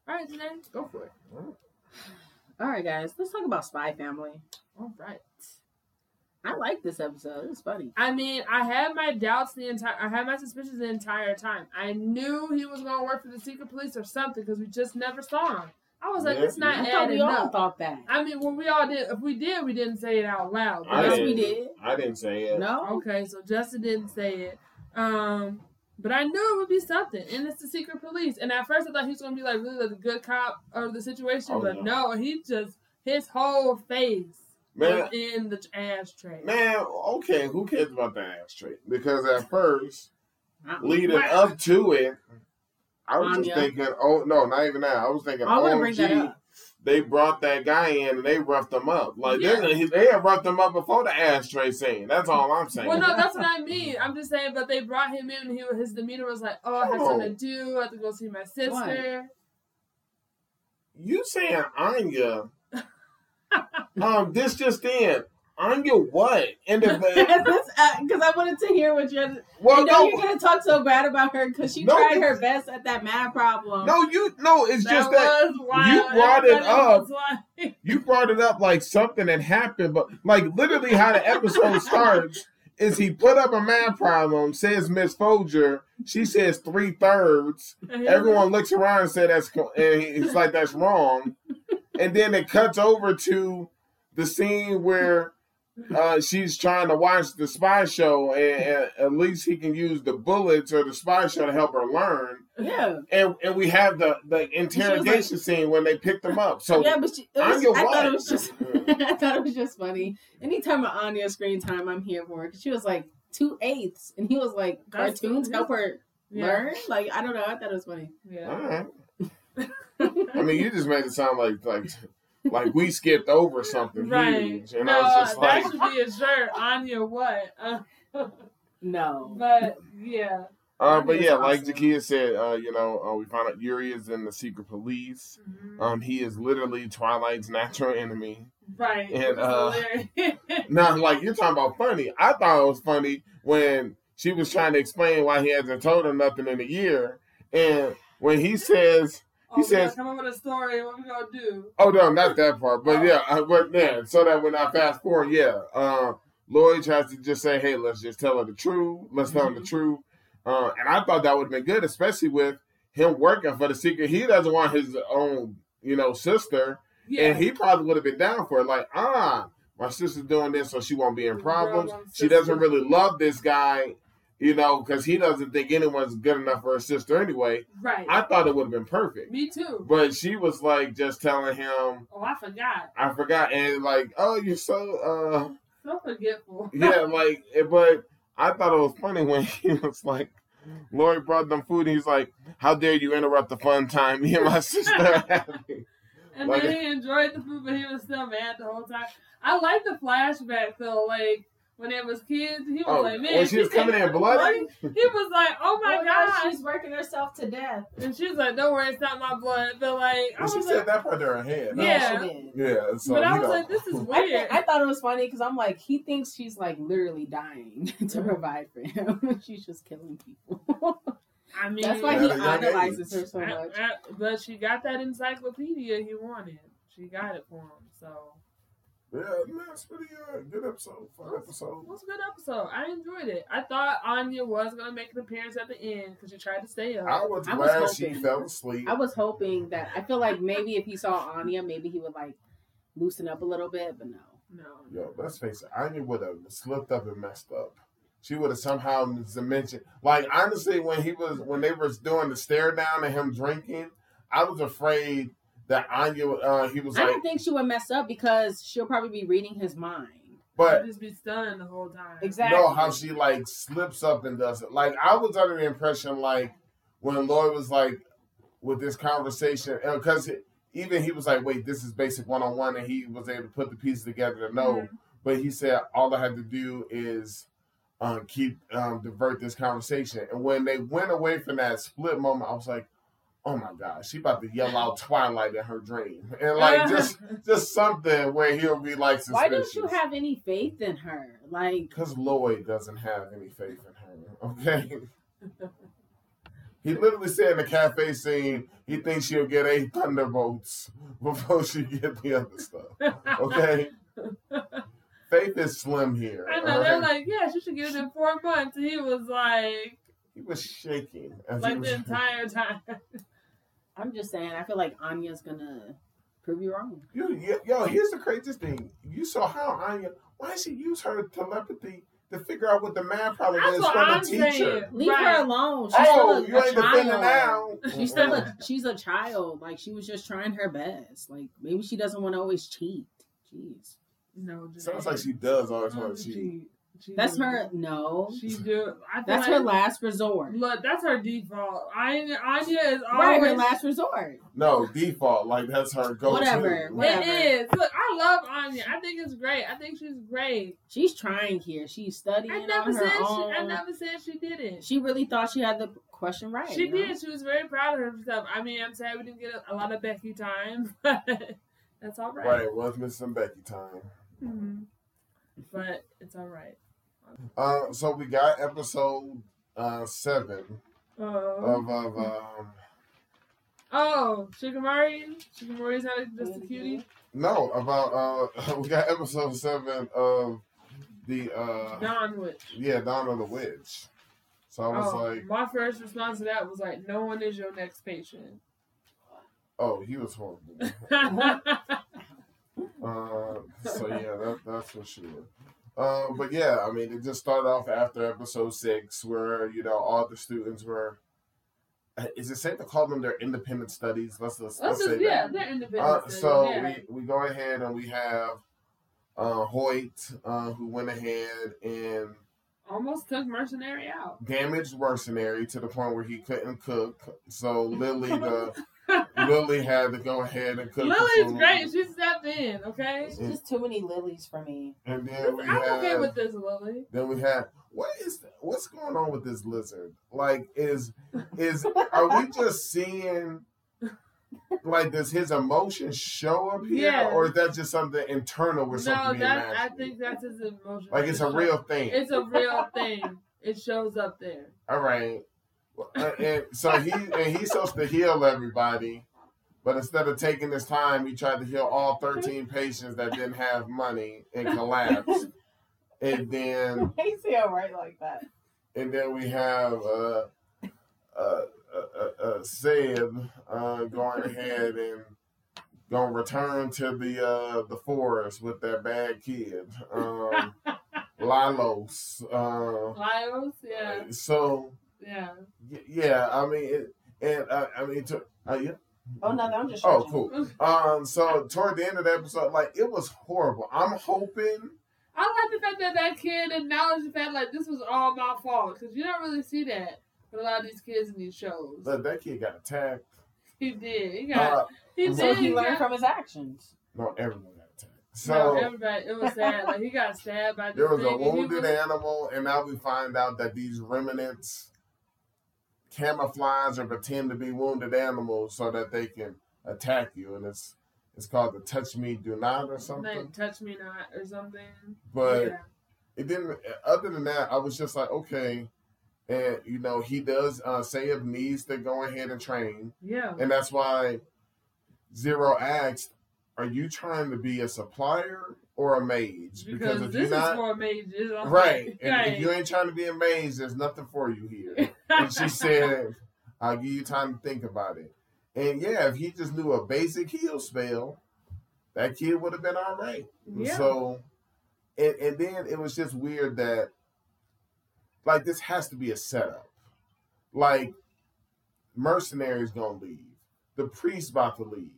All right, Jenae, go for it. All right, guys, let's talk about Spy Family. All right. I like this episode. It was funny. I mean, I had my doubts the entire. I had my suspicions the entire time. I knew he was going to work for the secret police or something because we just never saw him. I was like, Yeah, it's not I thought we all up. thought that. I mean, well, we all did. If we did, we didn't say it out loud. Yes, we did. I didn't say it. No, Okay, so Justin didn't say it. Um, but I knew it would be something, and it's the secret police. And at first, I thought he was gonna be like really like the good cop of the situation, Oh, but no. no, he just his whole face Man, was in the ashtray. man, okay, who cares about the ashtray? Because at first, leading Wow. up to it, I was just thinking, oh no, not even that. I was thinking, I want to bring that up. They brought that guy in and they roughed him up. Like Yeah. they they had roughed him up before the ashtray scene. That's all I'm saying. Well, no, that's what I mean. I'm just saying, but they brought him in, and he his demeanor was like, "Oh, I have something to do. I have to go see my sister." you saying Anya? um, this just in. Anya, what? And the Because uh, I wanted to hear what you're. well, you know no, you're gonna talk so bad about her because she No, tried her best at that mad problem. no, you no. It's that just that wild. brought it up. you brought it up like something had happened, but like literally how the episode starts is he put up a man problem, says Miss Forger, she says three thirds. Uh-huh. Everyone looks around and says that's and it's like that's wrong, and then it cuts over to the scene where uh, she's trying to watch the spy show, and, and at least he can use the bullets or the spy show to help her learn. Yeah, And and we have the the interrogation scene when they pick them up. So yeah, but she, it was, Anya I thought it was just. I thought it was just funny. Anytime of Anya screen time, I'm here for it. 'cause she was like two eighths, and he was like, cartoons help her yeah. learn. Like I don't know. I thought it was funny. Yeah. all right. I mean, you just made it sound like like like we skipped over something Right. huge, and no, I was just that like, should be a shirt. Anya, what? Uh, No, but yeah. uh, but That is yeah, like awesome. Jakia said, uh, you know, uh, we found out Yuri is in the secret police. Um, he is literally Twilight's natural enemy. Right. and, uh, hilarious. Now, like you're talking about funny, I thought it was funny when she was trying to explain why he hasn't told her nothing in a year, and when he says. Oh, says- come up with a story. What we gonna do? Oh no, not that part. But Oh. yeah, uh, but yeah. So that when I fast forward, yeah, uh, Lloyd tries to just say, "Hey, let's just tell her the truth. Let's tell him the Mhm. truth." Uh, and I thought that would have been good, especially with him working for the secret. He doesn't want his own, you know, sister, Yeah. and he probably would have been down for it. Like, ah, my sister's doing this, so she won't be in problems. She doesn't really love this guy, you know, because he doesn't think anyone's good enough for her sister anyway. right. I thought it would have been perfect. Me too. But she was like just telling him, Oh, I forgot. I forgot, and like, oh, you're so, So forgetful. uh, yeah, like, eh, but I thought it was funny when he was like, Lori brought them food, and he's like, how dare you interrupt the fun time me and my sister are having? And Like- then he enjoyed the food, but he was still mad the whole time. I like the flashback though, like when it was kids, he was Oh, like, man, when she was coming in bloody? He was like, oh my Oh, gosh. she's working herself to death. and she's like, don't worry, it's not my blood. But like, I And she was said like, that part to her head. huh? Yeah. she did. Yeah, so, but I was know. like, this is I, weird. I thought it was funny because I'm like, he thinks she's like literally dying to mm-hmm. provide for him. she's just killing people. I mean, That's why he idolizes her so I- much. I- but she got that encyclopedia he wanted. She got it for him. So Yeah, no, it's pretty uh, good episode. Fun it episode. was a good episode. I enjoyed it. I thought Anya was gonna make an appearance at the end because she tried to stay up. I was I was glad she hoping. fell asleep. I was hoping that I feel like maybe if he saw Anya, maybe he would like loosen up a little bit, but no. no, Yo, let's face it, Anya would have slipped up and messed up. She would have somehow mentioned, like honestly, when he was when they was doing the stare down and him drinking, I was afraid that Anya, uh, he was I like, don't think she would mess up because she'll probably be reading his mind. but just be stunned the whole time. Exactly. you know how she like slips up and does it. Like I was under the impression like when Lloyd was like with this conversation because even he was like, wait, this is basic one on one, and he was able to put the pieces together to know. Mhm. But he said all I had to do is um, keep um, divert this conversation. And when they went away from that split moment, I was like, oh my god, she about to yell out Twilight in her dream, and like just just something where he'll be like Why don't you have any faith in her? Like, Because Lloyd doesn't have any faith in her. Okay. he literally said in the cafe scene he thinks she'll get eight thunderbolts before she get the other stuff. Okay. faith is slim here. I know they're like, yeah, she should get it in four months, and he was like, he was shaking. Like the entire time. I'm just saying, I feel like Anya's gonna prove you wrong. You, you, yo, here's the craziest thing. You saw how Anya. Why did she use her telepathy to figure out what the math problem That's is what for I'm the teacher? saying. Leave Right. her alone. She's Oh, still a, you a ain't defending child. now. She's still a she's a child. Like she was just trying her best. Like maybe she doesn't want to always cheat. Jeez. No, Jenae. Sounds like she does always No, want to cheat. she- she That's do. her no. She do. I feel That's like, her last resort. Look, that's her default. Anya, Anya is Right, her last resort. No, default. Like that's her go-to. Whatever, whatever. It is. Look, I love Anya. I think it's great. I think she's great. She's trying here. She's studying I never on her she. own. I never said she didn't. She really thought she had the question right. She you know? did. She was very proud of herself. I mean, I'm sad we didn't get a, a lot of Becky time, but that's all right. Right, was missing Becky time. Mhm. But it's all right. Uh, so we got episode uh seven Oh, of of um oh, Shikimori. Shikimori's not just a cutie. no about uh we got episode seven of the uh Dawn Witch. yeah Dawn of the Witch. So I was Oh, like, my first response to that was like, "No one is your next patient." oh, he was horrible. Uh, so yeah, that, that's for sure. Um, but yeah, I mean, it just started off after episode six, where you know all the students were. uh, Is it safe to call them their independent studies? Let's let's, Let's let's say yeah, that. they're independent. Uh, studies, so yeah. we, we go ahead and we have uh, Holt, uh, who went ahead and almost took mercenary out. damaged mercenary to the point where he couldn't cook. So Lily, the Lily had to go ahead and cook. the Lily's great. She stepped in. Okay, It's just too many lilies for me. And then we I'm have, okay with this, Lily. Then we had what is what's going on with this lizard? Like, is is are we just seeing like does his emotions show up here, Yeah. or is that just something internal with No, something being that I think that's his emotion. like it's a real thing. It's a real thing. It shows up there. All right. Uh, and so he and he's supposed to heal everybody, but instead of taking his time, he tried to heal all thirteen patients that didn't have money and collapsed. And then all right like that. and then we have uh, uh, uh, uh, Seb uh, going ahead and gonna return to the uh, the forest with that bad kid, um, Lilos. Uh, Lyos, yeah, so yeah. yeah, I mean, it, and uh, I mean, to, uh, yeah. Oh no, I'm just. Oh, cool. Um, so toward the end of the episode, like it was horrible. I'm hoping. I like the fact that that kid acknowledged the fact like this was all my fault because you don't really see that with a lot of these kids in these shows. that that kid got attacked. He did. He got. Uh, he So did. he learned got, from his actions. no, everyone got attacked. no, So everybody. It was sad. Like he got stabbed by. There was thing, a wounded was- animal, and now we find out that these remnants camouflage and pretend to be wounded animals so that they can attack you, and it's it's called the touch me do not or something. Like, touch me not or something. But yeah. it didn't. Other than that, I was just like, okay. And you know, he does uh, say it needs to go ahead and train, yeah. and that's why Zero asked, "Are you trying to be a supplier or a mage? Because, if this you're is not for mages. I'm right, and right. if you ain't trying to be a mage, there's nothing for you here." and she said, "I'll give you time to think about it." And yeah, if he just knew a basic heal spell, that kid would have been all right. Yeah. So, and and then it was just weird that, like, this has to be a setup. Like, mercenaries gonna leave, the priest about to leave,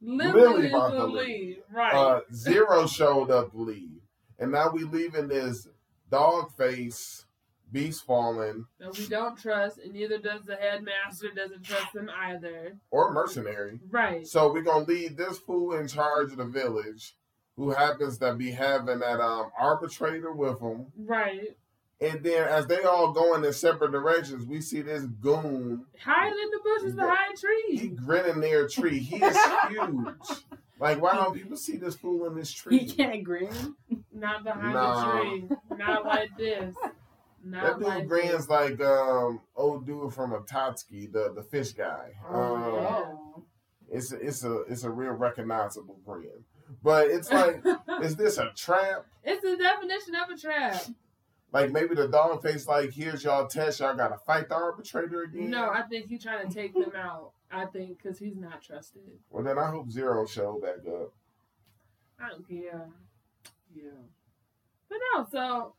Lily, Lily about to lead. leave. Right. Uh, Zero showed up to leave, and now we leaving this dog face beast fallen that we don't trust, and neither does the headmaster doesn't trust them either. or mercenary. Right. So we're gonna leave this fool in charge of the village, who happens to be having that um arbitrator with him. Right. And then as they all go in their separate directions, we see this goon. Hiding in the bushes behind He trees. grinning near a tree. He is huge. Like why don't people see this fool in this tree? He can't grin. Not behind Nah. the tree. Not like this. That dude like grins like um old dude from Akatsuki, the the fish guy. Oh, Um, yeah. It's a, it's a it's a real recognizable grin. But it's like, is this a trap? it's the definition of a trap. Like maybe the dog face like, here's y'all test, y'all gotta fight the arbitrator again. No, I think he's trying to take them out. I think because he's not trusted. Well then I hope Zero show back up. I don't care. Yeah. But no, so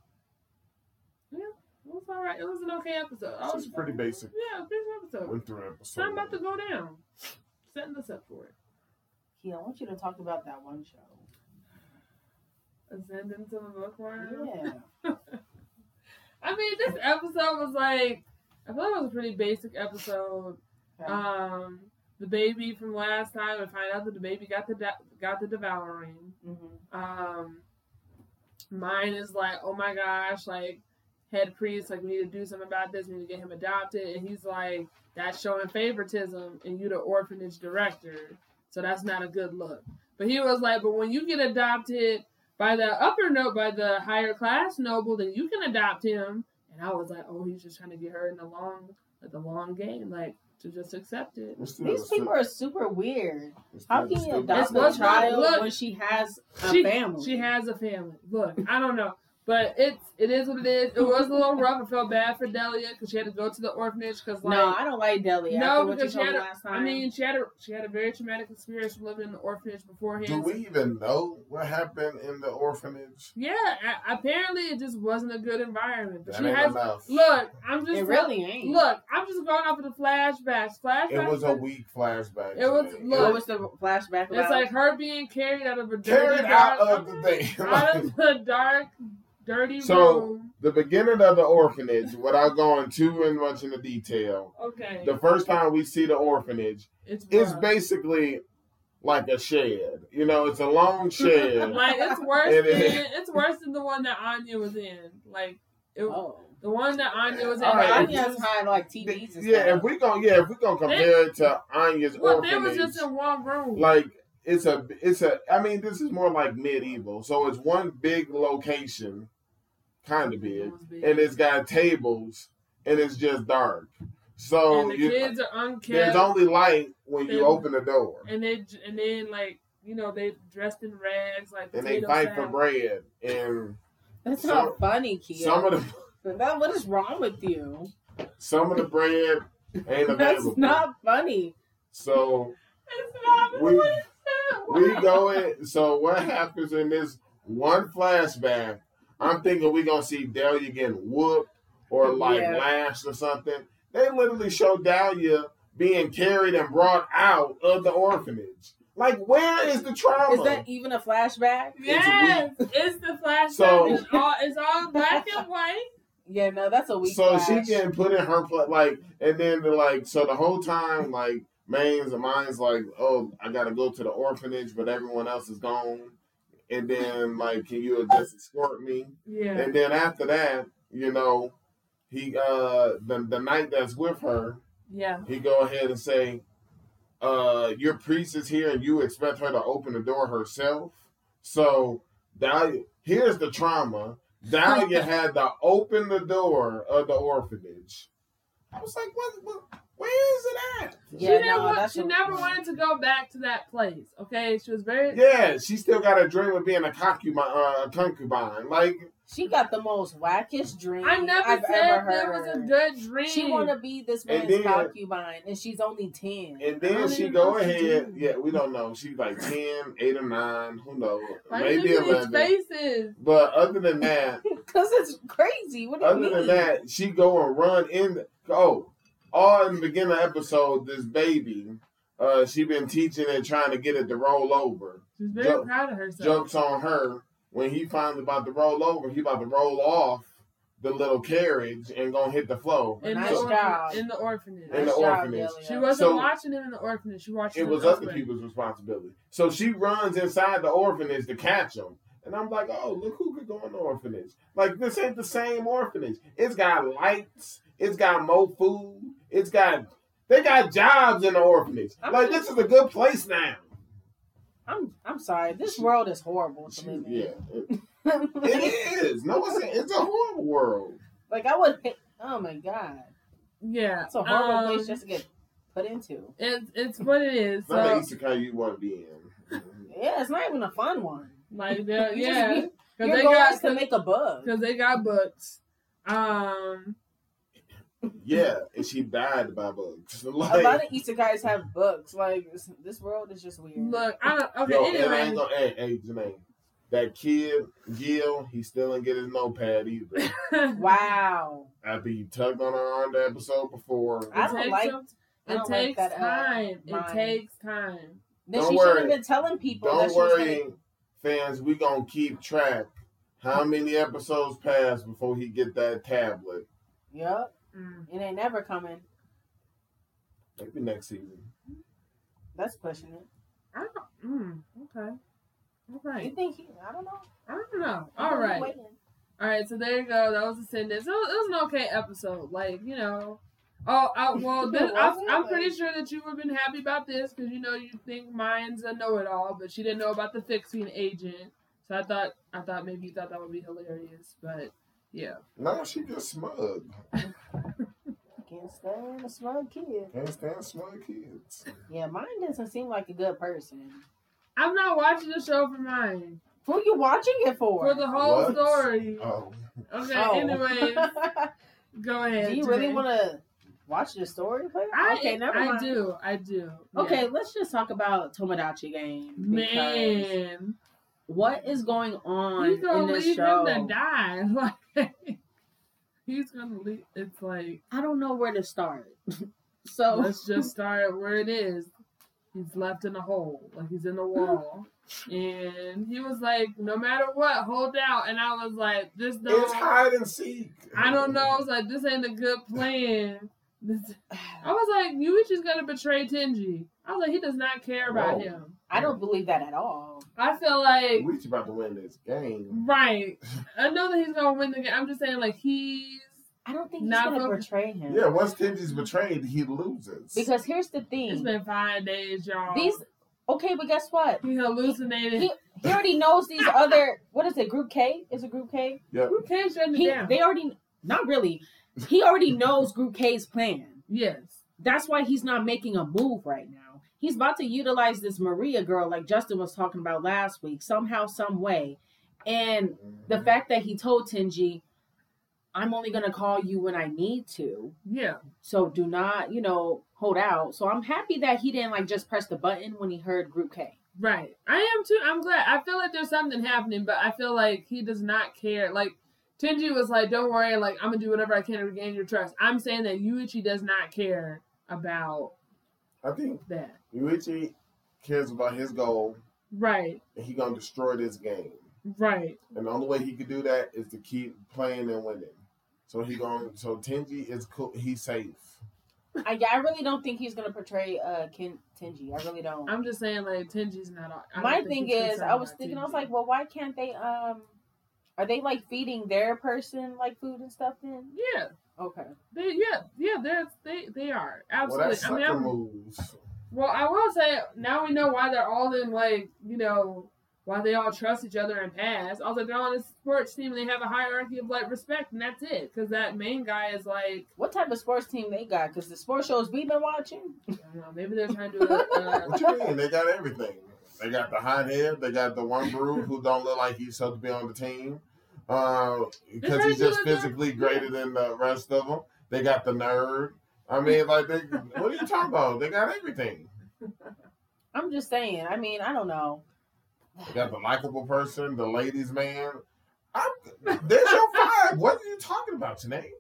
yeah, it was all right. It was an okay episode. It was just pretty basic. Yeah, basic episode. Went through episode. Something about to go down. Setting us up for it. Key, I want you to talk about that one show. Ascending to the bookworm. Yeah. I mean, this episode was like, I feel like it was a pretty basic episode. Um, the baby from last time, I find out that the baby got the de- got the devouring. hmm Um, mine is like, oh my gosh, like head priest, like we need to do something about this. We need to get him adopted, and he's like, that's showing favoritism, and you the orphanage director, so that's not a good look. But he was like, but when you get adopted by the upper note, by the higher class noble, then you can adopt him. And I was like, oh, he's just trying to get her in the long, like the long game, like to just accept it. These it's still- people are super weird. How can you still- adopt It's a what's not- child look, when she has a she, family? She has a family. Look, I don't know, but it's it is what it is. It was a little rough. I felt bad for Delia because she had to go to the orphanage because like no, I don't like Delia. No, after what you because she told had me a- last time. I mean she had a she had a very traumatic experience from living in the orphanage beforehand. Do we even know what happened in the orphanage? Yeah, a- apparently it just wasn't a good environment. But That she ain't has enough. look. I'm just it really ain't. look. I'm just going off of the flashbacks. Flashbacks. It was a weak flashback. It was- me. look, what was the flashback about? It's like her being carried out of a dirty carried out of the thing. out of the dark, dirty So- room. the beginning of the orphanage, without going too much into detail, Okay, the first time we see the orphanage, it's it's basically like a shed. You know, it's a long shed. like it's worse It than is. it's worse than the one that Anya was in. Like it, oh, the one that Anya was in. Alright, like, Anya's just- high like TVs and yeah, stuff. if we gonna yeah, if we gonna compare it to Anya's well, they orphanage, was just in one room. like it's a it's a I mean this is more like medieval. So it's one big location, kind of big, big. and it's got tables and it's just dark. So and the you, kids are unkept. there's only light when you open the door, and they and then like you know they dressed in rags like and they potato fight for bread. And That's some- not funny, Kia. some of the that, what is wrong with you? some of the bread ain't available. That's not funny. So It's not We- what it's we go in. So what happens in this one flashback? I'm thinking we're gonna see Dahlia getting whooped or like Yeah. lashed or something. They literally show Dahlia being carried and brought out of the orphanage. Like, where is the trauma? Is that even a flashback? Yes, it's the flashback. So- it's all it's all black and white. Yeah, no, that's a weak so flash. she getting put in her place, like, and then the like, so the whole time, like, Main's and Myne's like, oh, I gotta go to the orphanage, but everyone else is gone. And then, like, can you just escort me? Yeah. And then after that, you know, he uh the the knight that's with her, Yeah. he go ahead and say, uh, your priest is here and you expect her to open the door herself. So Dahlia here's the trauma. Dahlia had to open the door of the orphanage. I was like, what, what where is it at? She Yeah, never, no, that's she a- never wanted to go back to that place. Okay, she was very. Yeah, she still got a dream of being a concubine uh, a concubine. Like She got the most wackish dream I never I've said ever it heard. was a good dream. She want to be this And man's then- concubine, and she's only ten. And then she go know she ahead. Yeah, we don't know. She's like 10, 8 or 9. Who knows? Why Maybe you look at 11. faces. But other than that, Because it's crazy. What do you other mean? than that, she go and run in. The, oh, all in the beginning of the episode, this baby uh, she been teaching and trying to get it to roll over. She's very Joke- proud of herself. Jokes on her. When he finally about to roll over, he about to roll off the little carriage and gonna hit the floor. in, Nice the job. in the orphanage. In the Nice job, orphanage. She wasn't So- watching him in the orphanage. She watched It him was other elsewhere. people's responsibility. So she runs inside the orphanage to catch him. And I'm like, oh, look who could go in the orphanage. Like, this ain't the same orphanage. It's got lights. It's got more food. It's got, they got jobs in the orphanage. I Like, mean- this is a good place now. I'm I'm sorry. This world is horrible to live Yeah, it, it is. No, it's a, it's a horrible world. like I would. Pay, oh my god, Yeah, it's a horrible um, place just to get put into. It's it's what it is. It's not So the isekai you want to be in. Yeah, it's not even a fun one. like they're- You just yeah, be- because they goal got to make a bug. because they got books. Um, Yeah, and she died by bugs. A lot of isekais have books. Like this, this world is just weird. look, I don't. Okay, Yo, and I ain't anyway, gonna, hey, hey, Jenae, that kid, Gil, he still didn't get his notepad either. Wow. After he tugged on her arm the episode before. I It don't takes like. some- I it don't like takes that, uh, time. it takes time. Then Don't she worry. should have been telling people. that Don't she worry, gonna- fans, we gonna keep track how many episodes pass before he get that tablet. Yup. Mm. It ain't never coming. Maybe next season. That's pushing it. I don't. Mm, okay. All You think he? I don't know. I don't know. I'm All right. waiting. All right, so there you go. That was Ascendant. So it was an okay episode. Like, you know. Oh, I, well, this, I, I'm pretty sure that you would have been happy about this because, you know, you think Myne's a know it all, but she didn't know about the fixing agent. So I thought I thought maybe you thought that would be hilarious. But, yeah. No, she just smug. Can't stand a smug kid. Can't stand smug kids. Yeah, Myne doesn't seem like a good person. I'm not watching the show for Myne. Who are you watching it for? For the whole What? story. Oh. Okay, Oh. anyways, go ahead. do you really want to watch the story? Player? I, okay, never mind. I do. I do. Okay, Yeah. let's just talk about Tomodachi Game. Man. what is going on He's gonna in this leave show? him to die. Like he's gonna leave. It's like I don't know where to start. so let's just start where it is. He's left in a hole, like he's in the wall, and he was like, "No matter what, hold out." And I was like, "This It's don't." It's hide and seek. I don't know. I was like, "This ain't a good plan." I was like, "Yuichi's gonna betray Tenji." I was like, "He does not care about Whoa. him." I don't believe that at all. I feel like We about to win this game. right. I know that he's gonna win the game. I'm just saying, like he's I don't think he's Not gonna for- betray him. Yeah, once Tenji's betrayed, he loses. Because here's the It's thing: been five days, y'all. these. Okay, but guess what? he hallucinated. He, he already knows these other. What is it? Group K? Is it Group K? Who can't shut it He, down? they already. Not really. He already knows Group K's plan. yes. That's why he's not making a move right now. He's about to utilize this Maria girl, like Justin was talking about last week, somehow, some way. And the mm-hmm. fact that he told Tenji, I'm only gonna call you when I need to. Yeah. So do not, you know, hold out. So I'm happy that he didn't like just press the button when he heard Group K. Right. I am too. I'm glad. I feel like there's something happening, but I feel like he does not care. Like Tenji was like, "Don't worry. Like I'm gonna do whatever I can to regain your trust." I'm saying that Yuichi does not care about I think that. Yuichi cares about his goal, Right. and he gonna destroy this game. Right. And the only way he could do that is to keep playing and winning. So he going. To, so Tenji is cool. He's safe. I, I really don't think he's gonna portray uh Ken, Tenji. I really don't. I'm just saying, like Tenji's not. I My thing is, I was about thinking, I was like, well, why can't they? Um, are they like feeding their person like food and stuff? Then yeah, okay. they, yeah, yeah, they're, they, they are Well, absolutely. that's I mean, sucker I'm, moves. Well, I will say now we know why they're all in like you know why they all trust each other and pass. Also, they're on a sports team and they have a hierarchy of like respect, and that's it. Because that main guy is like, What type of sports team they got? Because the sports shows we've been watching. I don't know, maybe they're trying to do a, uh, What you mean? They got everything. They got the hot head. They got the one brood who don't look like he's supposed to be on the team uh, because he's just physically greater than the rest of them. They got the nerd. I mean, like, they, what are you talking about? They got everything. I'm just saying. I mean, I don't know. They got the likable person, the ladies' man. I'm, there's your five. What are you talking about, Jenae?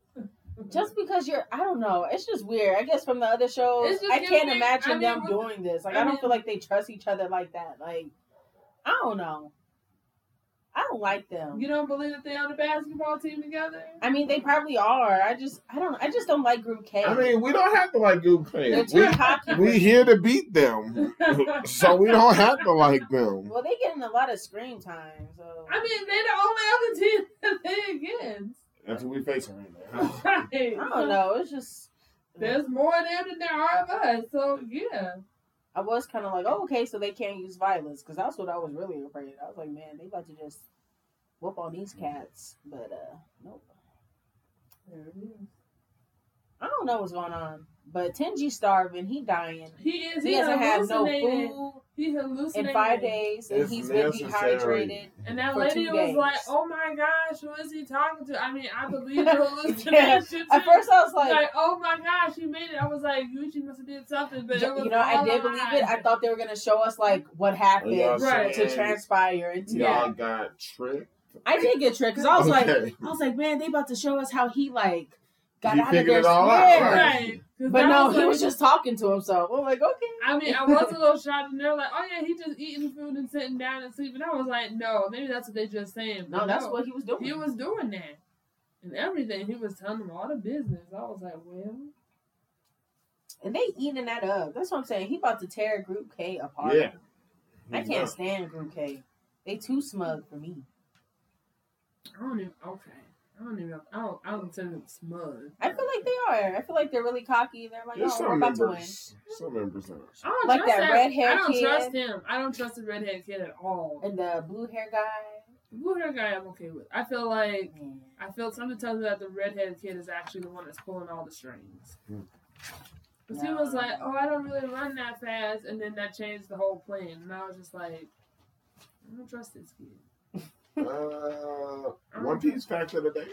Just because you're, I don't know. It's just weird. I guess from the other shows, I can't giving- imagine I mean, them doing this. Like, I I, don't feel like they trust each other like that. Like, I don't know. I don't like them. You don't believe that they're on the basketball team together? I mean, they probably are. I just, I don't, I just don't like Group K. I mean, we don't have to like Group K. they're We, we here to beat them, so we don't have to like them. Well, they getting a lot of screen time. So I mean, they're the only other team that they against. That's what we facing right now. Right. I don't know. It's just. There's more of them than there are of us. So yeah. I was kind of like, oh, okay, so they can't use violence because that's what I was really afraid. I was like, man, they about to just whoop on these cats, but uh, nope. There it is. I don't know what's going on, but Tenji's starving. He dying. He is. He He, doesn't have no food He hallucinated in five days, and It's he's been dehydrated. And that for lady two was days. like, "Oh my gosh, who is he talking to?" I mean, I believe the hallucination. At first, I was like, like, "Oh my gosh, he made it." I was like, "Yuichi must have did something," but it was you know, I did believe it. I thought they were gonna show us like what happened Y'all Right. to transpire into. Y'all got tricked. I did get tricked because I was like, I was like, man, they about to show us how he like got He out of figured there. it all out, Yeah. right. Right. 'Cause But no, was he like- was just talking to himself. I'm like, okay. I mean, I was a little shocked, and they're like, "Oh yeah, he just eating food and sitting down and sleeping." I was like, "No, maybe that's what they just saying." No, But that's what he was doing. he was doing that, and everything. He was telling them all the business. I was like, "Well, and they eating that up. That's what I'm saying. He about to tear Group K apart. Yeah. I can't stand Group K. They too smug for me. I don't even." Okay, I don't even. Know. I don't. I don't consider them smug. I feel like they are. I feel like they're really cocky. They're like, There's oh, we're some about to win. members. Some members. are. I don't Like trust that hair. I don't kid. trust him. I don't trust the red redhead kid at all. And the blue hair guy. The blue hair guy, I'm okay with. I feel like Man. I feel something tells me that the redhead kid is actually the one that's pulling all the strings. Hmm. Because he was like, "Oh, I don't really run that fast," and then that changed the whole plan. And I was just like, "I don't trust this kid." Uh, One Piece fact of the day.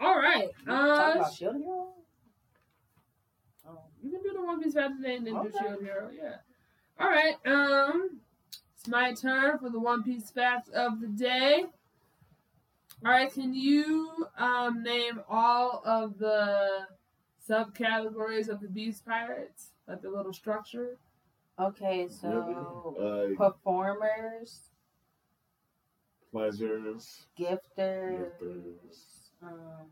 All right, Talk uh, about Shield Hero. Oh. you can do the One Piece fact today and then do Okay. Shield Hero. Yeah. All right. Um, it's my turn for the One Piece fact of the day. All right. Can you um name all of the subcategories of the Beast Pirates, like the little structure? Okay, so Uh, performers, pleasures. gifters, gifters. um,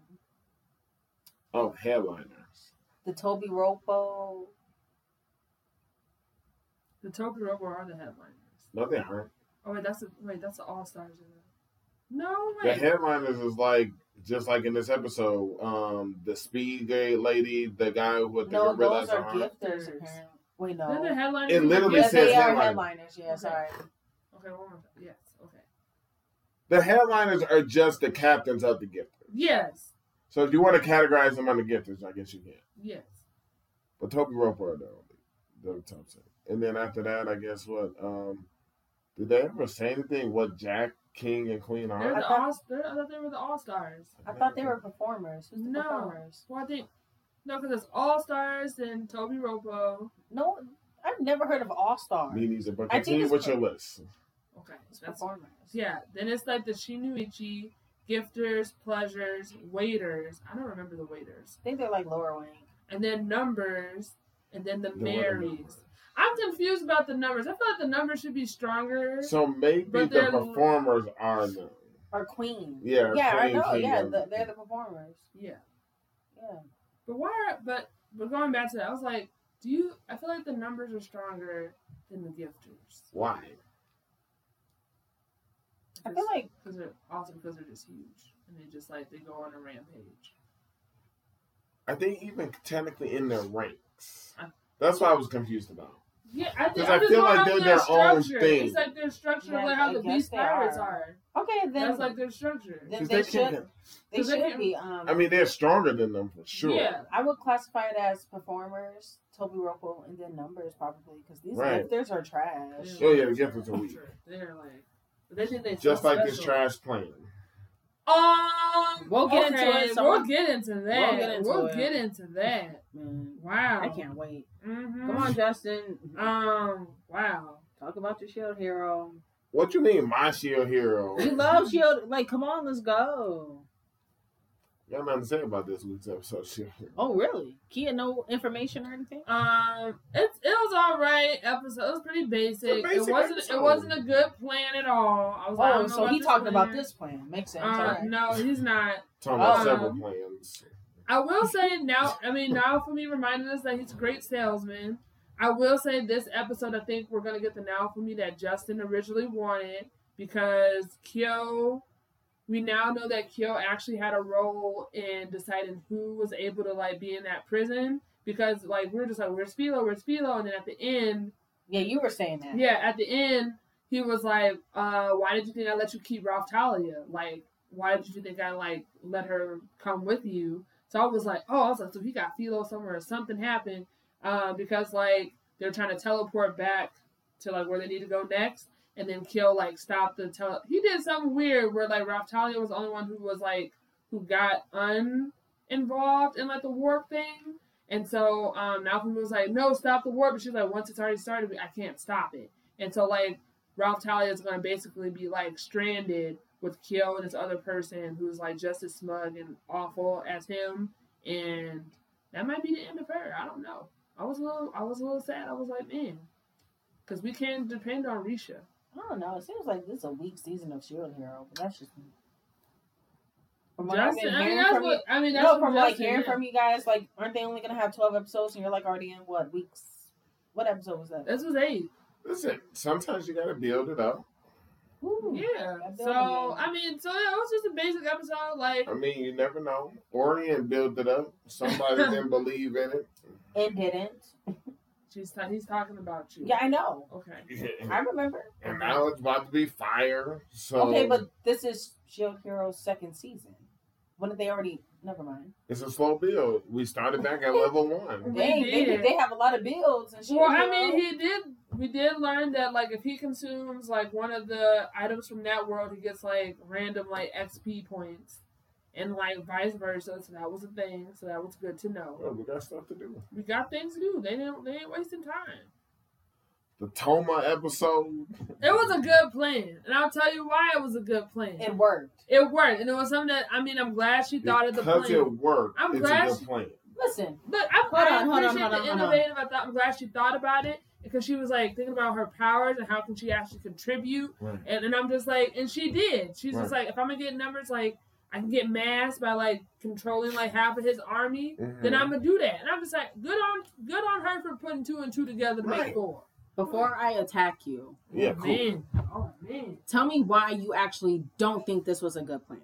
Oh, headliners. the Tobi Roppo. The Tobi Roppo are the headliners. No, they aren't. Oh wait, that's the wait, that's the All Stars. No The headliners is like just like in this episode. Um, the speed gate lady, the guy with the No, gorillas those are on. gifters. Gifters. Apparently. Wait, They're the headliners. It literally Yeah, says they are headliner. headliners. Yeah, Okay. sorry. Okay, one more time. Yes. Okay. The headliners are just the captains of the gifters. Yes. So if you want to categorize them under gifters, I guess you can. Yes. But Tobi Roppo are the only the top set. And then after that, I guess what? Um, did they ever say anything? What Jack King and Queen They're are? the thought- all. They're, I thought they were the All Stars. I thought they were performers. Who's the No. performers? Well, I think no, because it's All Stars and Tobi Roppo. No, I've never heard of All Star. Me neither. But I think continue with your list. Okay, It's that's performers. yeah. Then it's like the Shinuchi, gifters, pleasures, waiters. I don't remember the waiters. I think they're like lower wing. And then numbers, and then the Then what are Marys. I'm confused about the numbers. I feel like the numbers should be stronger. So maybe But the they're- performers are them. Or Queen. Yeah, Yeah, I know. King, Yeah, the, they're the performers. yeah. Yeah. But why? Are, but but going back to that, I was like, do you? I feel like the numbers are stronger than the gifters. Why? I feel like because they're also because they're just huge and they just like they go on a rampage. Are they even technically in their ranks? I- That's what I was confused about. Yeah, I think 'Cause I'm I feel like they're their their own structure. thing. It's like their structure, Yeah, like how I the Beast they Pirates are. are. okay. Then That's like their structure. then 'Cause they, they should can't- they 'cause they should can't- be. Um, I mean, they're stronger than them for sure. Yeah, I would classify it as performers, Tobi Roppo, and then numbers probably because these Right. gifters are trash. Oh, yeah, the gifters are weak. They're like, but they think Just so like this trash plane. Um, We'll get into it, so- we'll get into that. We'll get into We'll it. get into that. Man, Wow. I can't wait. Mm-hmm. Come on, Justin. Um. Wow. Talk about your shield hero. What you mean, my shield hero? You love shield. Like, come on, let's go. Got nothing to say about this week's episode. Shit. Oh, really? Kia, no information or anything? Um, it it was all right episode. It was pretty basic. It's a basic it wasn't episode. it wasn't a good plan at all. I was like, I Oh, don't so he this talking about this plan. Makes sense. Uh, Alright. No, he's not. Talking about Um, several plans. I will say now. I mean, now for me reminding us that he's a great salesman. I will say this episode. I think we're gonna get the now for me that Justin originally wanted because Kyo. We now know that Kyo actually had a role in deciding who was able to like be in that prison because like we were just like where's Filo, where's Filo, and then at the end Yeah, you were saying that. Yeah, at the end, he was like, uh, why did you think I let you keep Raphtalia? Like, why did you think I, like, let her come with you? So I was like, oh, I was like, so he got Filo somewhere or something happened. Uh, because, like, they're trying to teleport back to, like, where they need to go next. And then Kill, like, stopped the tele. He did something weird where, like, Raphtalia was the only one who was, like, who got uninvolved in, like, the warp thing. And so um, Malcolm was like, no, stop the warp. But she's like, once it's already started, I can't stop it. And so, like, Raphtalia is going to basically be, like, stranded with Kyo and this other person who's, like, just as smug and awful as him. And that might be the end of her. I don't know. I was a little, I was a little sad. I was like, man, because we can't depend on Rishia. I don't know. It seems like this is a weak season of Shield Hero, but that's just me. From what I've Justin, been I mean, hearing that's from you, I mean. That's no, from like hearing from you guys, like, aren't they only gonna have twelve episodes, and you're like already in what weeks? What episode was that? This was eight. Listen, sometimes you gotta build it up. Ooh, Yeah. So. I mean, so yeah, it was just a basic episode. Like, I mean, you never know. Orient built it up. Somebody didn't believe in it. it didn't. she's ta- he's talking about you. Yeah, I know. Okay. I remember. And now it's about to be fire. So Okay, but this is Shield Hero's second season. When did they already? Never mind. it's a slow build. We started back at level one. We They, they, did. they have a lot of builds and Shield Well, I mean, he did. We did learn that like if he consumes like one of the items from that world, he gets like random like XP points, and like vice versa. So that was a thing. So that was good to know. Well, we got stuff to do. We got things to do. They didn't. They ain't wasting time. The Toma episode. It was a good plan, and I'll tell you why it was a good plan. it worked. It worked, and it was something that I mean. I'm glad she thought of the because plan. it worked. I'm it's glad a good she- plan. Listen, But I, Hold I on, hold on, appreciate hold on, the hold on. innovative. I thought I'm glad she thought about it because she was like thinking about her powers and how can she actually contribute. Right. And, and I'm just like, and she did. She's just like, if I'm gonna get numbers, like I can get mass by like controlling like half of his army, then Mhm. I'm gonna do that. And I'm just like, good on, good on her for putting two and two together to Right. make four. before I attack you, Yeah, oh, cool. man, oh man. tell me why you actually don't think this was a good plan.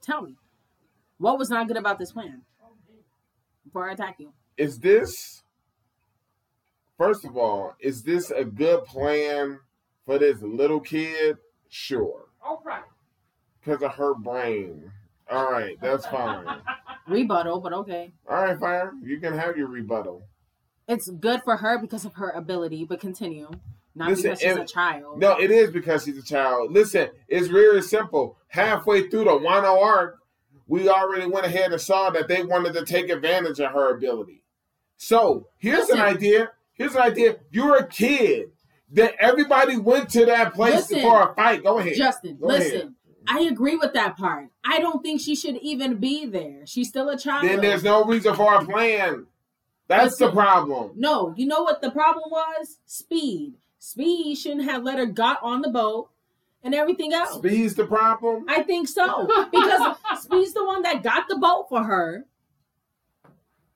Tell me. What was not good about this plan? Before I attack you. Is this first of all, is this a good plan for this little kid? Sure. All right. Because of her brain. All right, that's fine. Rebuttal, but okay. All right, fire. You can have your rebuttal. It's good for her because of her ability, but continue. Not Listen, because she's and- a child. No, it is because she's a child. Listen, it's really simple. Halfway through the Wano arc, we already went ahead and saw that they wanted to take advantage of her ability. So here's Listen. an idea. Here's an idea. You're a kid. That everybody went to that place Listen. for a fight. Go ahead. Justin, Go listen. ahead. I agree with that part. I don't think she should even be there. She's still a child. Then there's no reason for a plan. That's the problem. No, you know what the problem was? Speed. Speed shouldn't have let her got on the boat and everything else. Speed's the problem. I think so. Because Speed's the one that got the boat for her.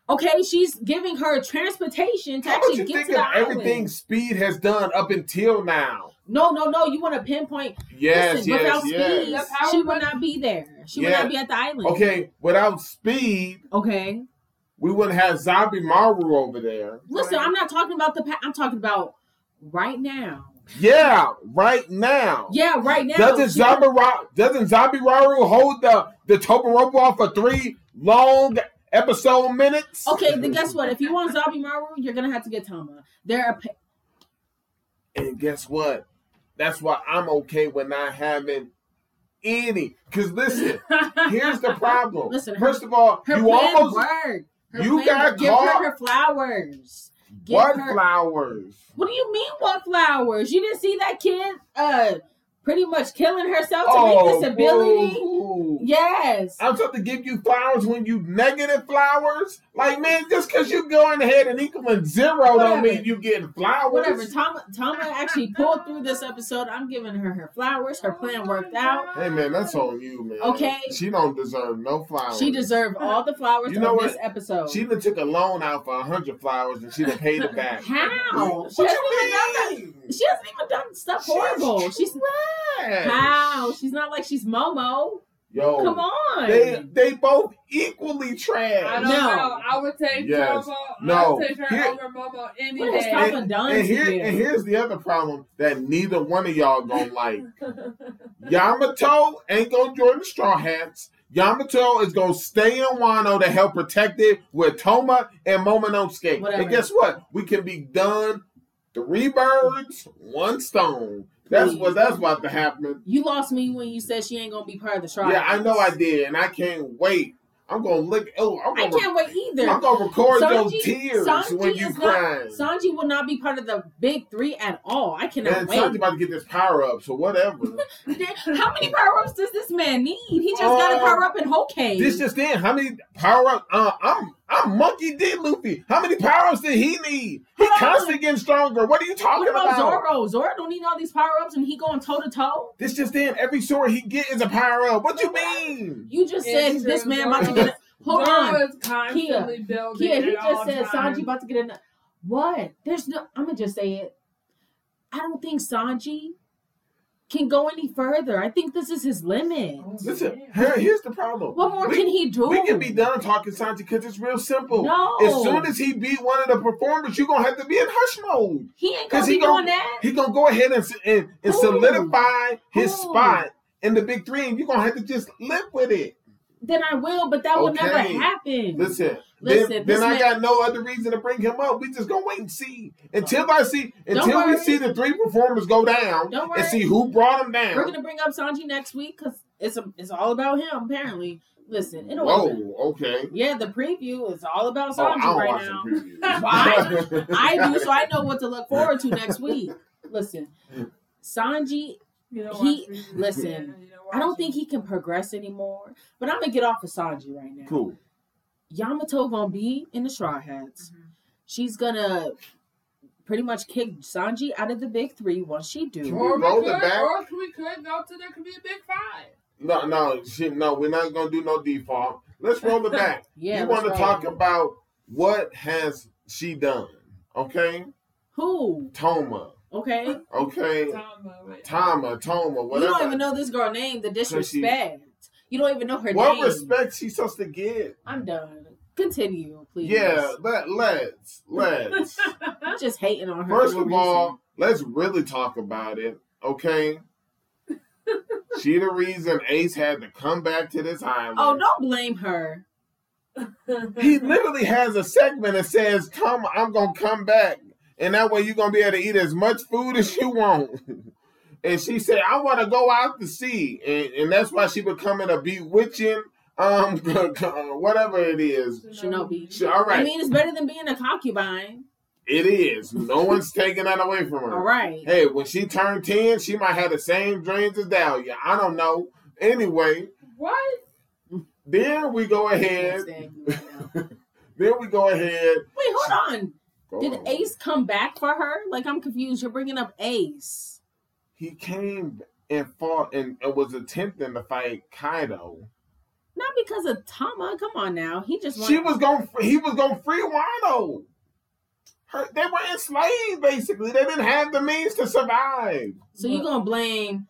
Okay, she's giving her transportation to How actually get to the everything island. Speed has done up until now? No, no, no. You want to pinpoint. Yes, Listen, yes, without yes. Speed, power she would not be there. She would not be at the island. Okay, without Speed, Okay. we wouldn't have Zombie Maru over there. Listen, I'm not talking about the. Pa- I'm talking about right now. Yeah, right now. Yeah, right now. Doesn't She- Zombie Ra- doesn't Zombie Raru hold the the Toblerone for three long episode minutes? Okay, then guess what? If you want Zombie Maru, you're gonna have to get Tama. They're a pa- And guess what? That's why I'm okay with not having any. Cause listen, here's the problem. Listen, her- First of all, you almost you got. Give caught- her her flowers. Give what her- flowers? What do you mean? What flowers? You didn't see that kid uh pretty much killing herself to make this oh, ability. boo. Yes. I'm supposed to give you flowers when you negative flowers? Like, man, just because you're going ahead and equaling zero Whatever. don't mean you getting flowers. Whatever. Tama, Tama actually pulled through this episode. I'm giving her her flowers. Her plan worked out. Hey, man, that's on you, man. Okay. She don't deserve no flowers. She deserved all the flowers You know of what? this episode. She done took a loan out for a hundred flowers and she done paid it back. How? She What even done you mean? She hasn't even done stuff horrible. She's trash. how? She's not like she's Momo. Yo, Come on. They they both equally trash. I trash. don't No. know. I would take Yes. Momo. No. I would take her Here- over Momo any What has day. Tama done And to here and here's the other problem that neither one of y'all gonna like. Yamato ain't gonna join the Straw Hats. Yamato is gonna stay in Wano to help protect it with Toma and Momonosuke. Whatever. And guess what? We can be done three birds, one stone. That's Please. what that's about to happen. You lost me when you said she ain't gonna be part of the trial. Yeah, I know I did, and I can't wait. I'm gonna look. Oh, I'm gonna, can't wait either. I'm gonna record those tears Sanji when you cry. Sanji will not be part of the big three at all. I cannot And wait. Sanji about to get this power up, so whatever. How many power ups does this man need? He just got a Uh, power up in Whole Cake. this just in. How many power ups? Uh, I'm I'm Monkey D. Luffy. How many power ups did he need? He Hold on. constantly getting stronger. What are you talking about, What about? Zoro? Zoro don't need all these power ups and he going toe to toe. This just in. Every sword he get is a power up. What you mean? You just It's said this true. man about to get. A, hold Zoro on, is constantly building. Kia. He just said times. Sanji about to get a. What? There's no. I'm gonna just say it. I don't think Sanji can go any further. I think this is his limit. Oh, Listen, here, here's the problem. What more we, can he do? We can be done talking Sanji because it's real simple. No. As soon as he beat one of the performers, you're gonna have to be in hush mode. He ain't gonna 'Cause be he gon- doing that. He gonna go ahead and and, and Who? solidify his Who? spot in the big three, and you're gonna have to just live with it. Then I will, but that will never happen. Listen, Listen, then, this then I man- got no other reason to bring him up. We just gonna wait and see until I see until we see the three performers go down Don't and see who brought them down. We're gonna bring up Sanji next week because it's a, it's all about him. Apparently, listen, it'll Whoa, okay. yeah, the preview is all about Oh, I Sanji don't right watch now. the previews. I do, so I know what to look forward to next week. Listen, Sanji, You don't He- watch listen, Yeah, you I don't think he can progress anymore. But I'm gonna get off of Sanji right now. cool. Yamato gonna be in the Straw Hats. Mhm. She's gonna pretty much kick Sanji out of the big three once she do. Can Or we roll could, it back? or we could go to there could be a big five. No, no, shit, no. We're not gonna do no default. Let's roll the back. Yeah, you want to talk it. about what has she done? Okay, Who? Toma. Okay. Okay, Tama, wait. Tama, Toma, You don't even know this girl name, the disrespect. You don't even know her what name. What respect she supposed to get? I'm done. Continue, please. Yeah, let let's let's. I'm just hating on her. First for a of reason. all, let's really talk about it. Okay. she the reason Ace had to come back to this island. Oh, don't blame her. He literally has a segment that says, "Come, I'm gonna come back," and that way you're gonna be able to eat as much food as you want. and she said, "I want to go out to sea," and, and that's why she becoming a bewitching, um, whatever it is. Shinobi. She- all right, I mean, it's better than being a concubine. it is. No one's taking that away from her. All right. Hey, when she turned ten, she might have the same dreams as Dahlia. I don't know. Anyway, What? then we go ahead. Understand you right now. Then we go ahead. Wait, hold on. Go Did on. Ace come back for her? Like, I'm confused. You're bringing up Ace. he came and fought and, and was attempting to fight Kaido. Not because of Tama. Come on now. He just She was going. He was going to free Wano. Her, they were enslaved basically. They didn't have the means to survive. So you're gonna blame?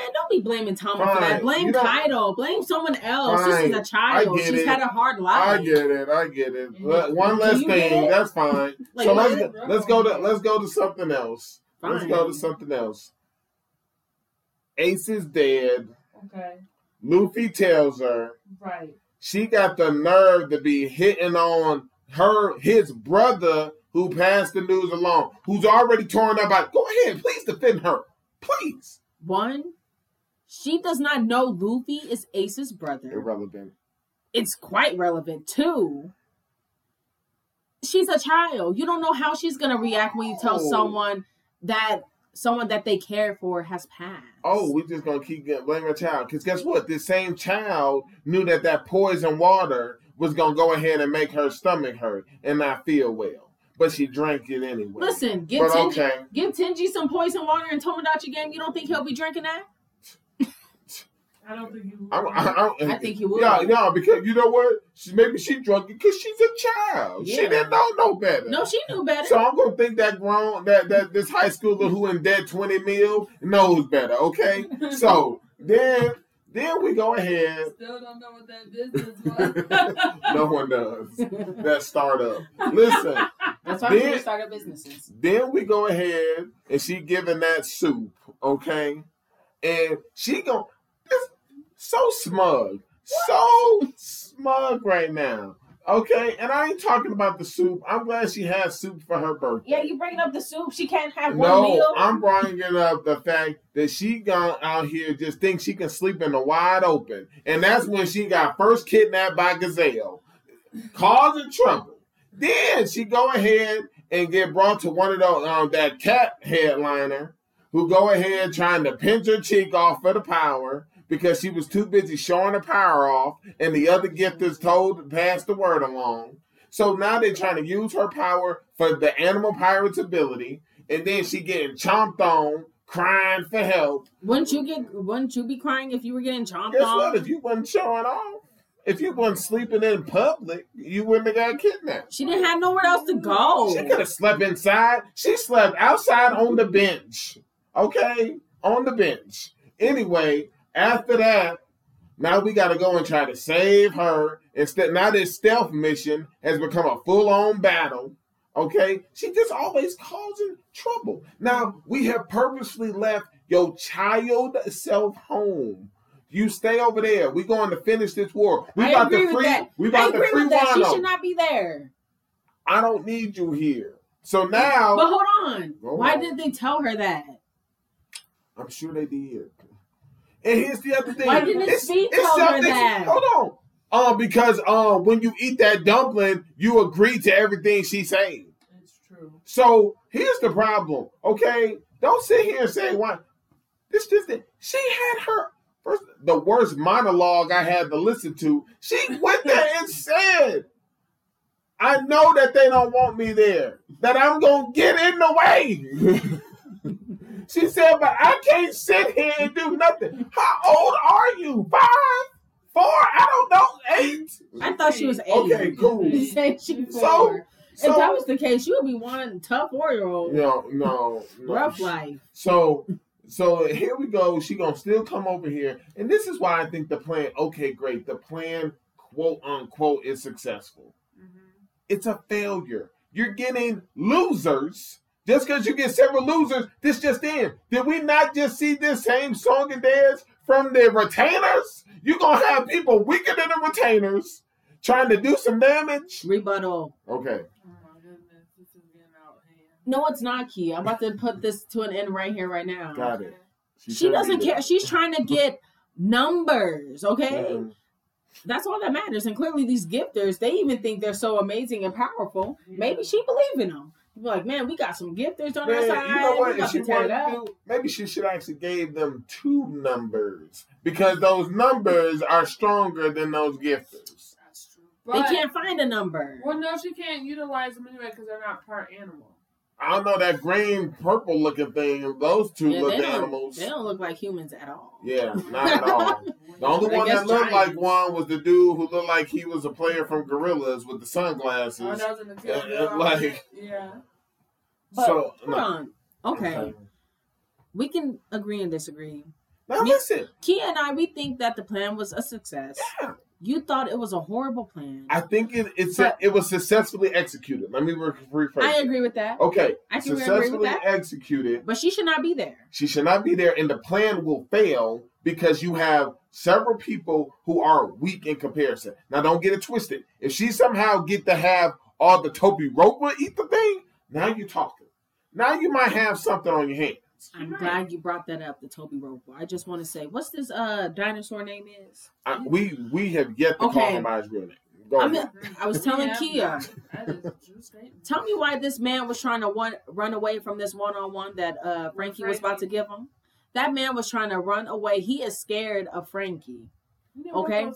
Man, don't be blaming Tama for that. Blame You don't- Kaido. Blame someone else. Fine. This is a child. I get She's it. had a hard life. I get it. I get it. But One Do less thing. That's fine. Like, so let's go, let's go to let's go to something else. Let's go to something else. Ace is dead. Okay. Luffy tells her Right. she got the nerve to be hitting on her his brother who passed the news along, who's already torn up By, Go ahead, please defend her. Please. One, she does not know Luffy is Ace's brother. Irrelevant. It's quite relevant. too. she's a child. You don't know how she's gonna react when you tell Oh. someone that someone that they care for has passed. Oh, we're just gonna keep blaming a child. Because guess what? This same child knew that that poison water was gonna go ahead and make her stomach hurt and not feel well, but she drank it anyway. Listen, give but Tenji, okay, give Tenji some poison water and Tomodachi game. You don't think he'll be drinking that? I don't think you. I, I, I, I think he will. Yeah, yeah, because you know what? She, maybe she drunk it because she's a child. She didn't know no better. No, she knew better. So I'm gonna think that grown that that this high schooler who in debt twenty mil knows better. Okay, so then then we go ahead. Still don't know what that business was. no one does that startup. Listen, That's why Then- people started businesses. then we go ahead and she giving that soup, okay, and she go this so smug, so smug right now, okay. And I ain't talking about the soup. I'm glad she has soup for her birthday. Yeah, you bringing up the soup. She can't have one No, meal. I'm bringing up the fact that she gone out here just think she can sleep in the wide open, and that's when she got first kidnapped by Gazelle, causing trouble. Then she go ahead and get brought to one of those um, that cat headliner who go ahead trying to pinch her cheek off for the power because she was too busy showing her power off, and the other gifters told to pass the word along. So now they're trying to use her power for the animal pirate's ability, and then she getting chomped on, crying for help. Wouldn't you get? Wouldn't you be crying if you were getting chomped Guess on? what? If you wasn't showing off, if you wasn't sleeping in public, you wouldn't have got kidnapped. She didn't have nowhere else to go. She could have slept inside. She slept outside on the bench. Okay? On the bench. Anyway, after that, now we got to go and try to save her. Instead, now this stealth mission has become a full on battle. Okay? She just always causing trouble. Now, we have purposely left your child self home. You stay over there. We're going to finish this war. We I about to free. that. We I about to free with that. She should not be there. I don't need you here. So now But hold on. Go Why on. did they tell her that? I'm sure they did. And here's the other thing. Why didn't Speed tell her something- that? Hold on. Um, because um, when you eat that dumpling, you agree to everything she's saying. It's true. So here's the problem. Okay, don't sit here and say why. This just it. She had her first the worst monologue I had to listen to. She went there and said, "I know that they don't want me there. That I'm gonna get in the way." she said, "But I can't sit here and do nothing." How old are you? Five, four? I don't know. Eight. I thought she was eight. Okay, cool. She was So- So if that was the case, you would be one tough four year old. no, no, no. Rough life. So so here we go. She gonna still come over here, and this is why I think the plan. Okay, great. The plan, quote unquote, is successful. Mm-hmm. It's a failure. You're getting losers just because you get several losers. This just in. Did we not just see this same song and dance from the retainers? You're gonna have people weaker than the retainers trying to do some damage. Rebuttal. Okay. Oh my goodness, this is getting out of hand. No, it's not key. I'm about to put this to an end right here, right now. Got it. She shouldn't doesn't care. there. She's trying to get numbers, okay? Mhm. That's all that matters. And clearly, these gifters, they even think they're so amazing and powerful. Maybe she believe in them. Be like, man, we got some gifters on our side. you know We what? If she to tear it wanted to up. do, maybe she should actually gave them two numbers because those numbers are stronger than those gifters. That's true. They can't find a number. Well, no, she can't utilize them anyway because they're not part animal. I don't know that green purple looking thing. Those two Yeah, look they, animals. they don't look like humans at all. Yeah, not at all. The only I one that looked giants. like one was the dude who looked like he was a player from Gorillas with the sunglasses. Oh, that was in the uh, Yeah, yeah, uh, like- yeah. But so hold no. on. Okay. We can agree and disagree. Now Me- listen, Kia and I, we think that the plan was a success. Yeah. You thought it was a horrible plan. I think it it's But- it was successfully executed. Let me re- rephrase. I agree with that. Okay, I can agree with successfully that. executed. But she should not be there. She should not be there, and the plan will fail because you have several people who are weak in comparison. Now, don't get it twisted. If she somehow get to have all the Tobi Roppo eat the thing, now you're talking. Now you might have something on your hands. I'm Right. glad you brought that up, the Tobi Roppo. I just want to say, what's this uh dinosaur name is? I, we we have yet to call him by his real name. Go I ahead. mean, was telling Yeah, Kia, that is a true tell me why this man was trying to one, run away from this one on one that uh, Franky was about to give him. That man was trying to run away. He is scared of Franky. You Okay.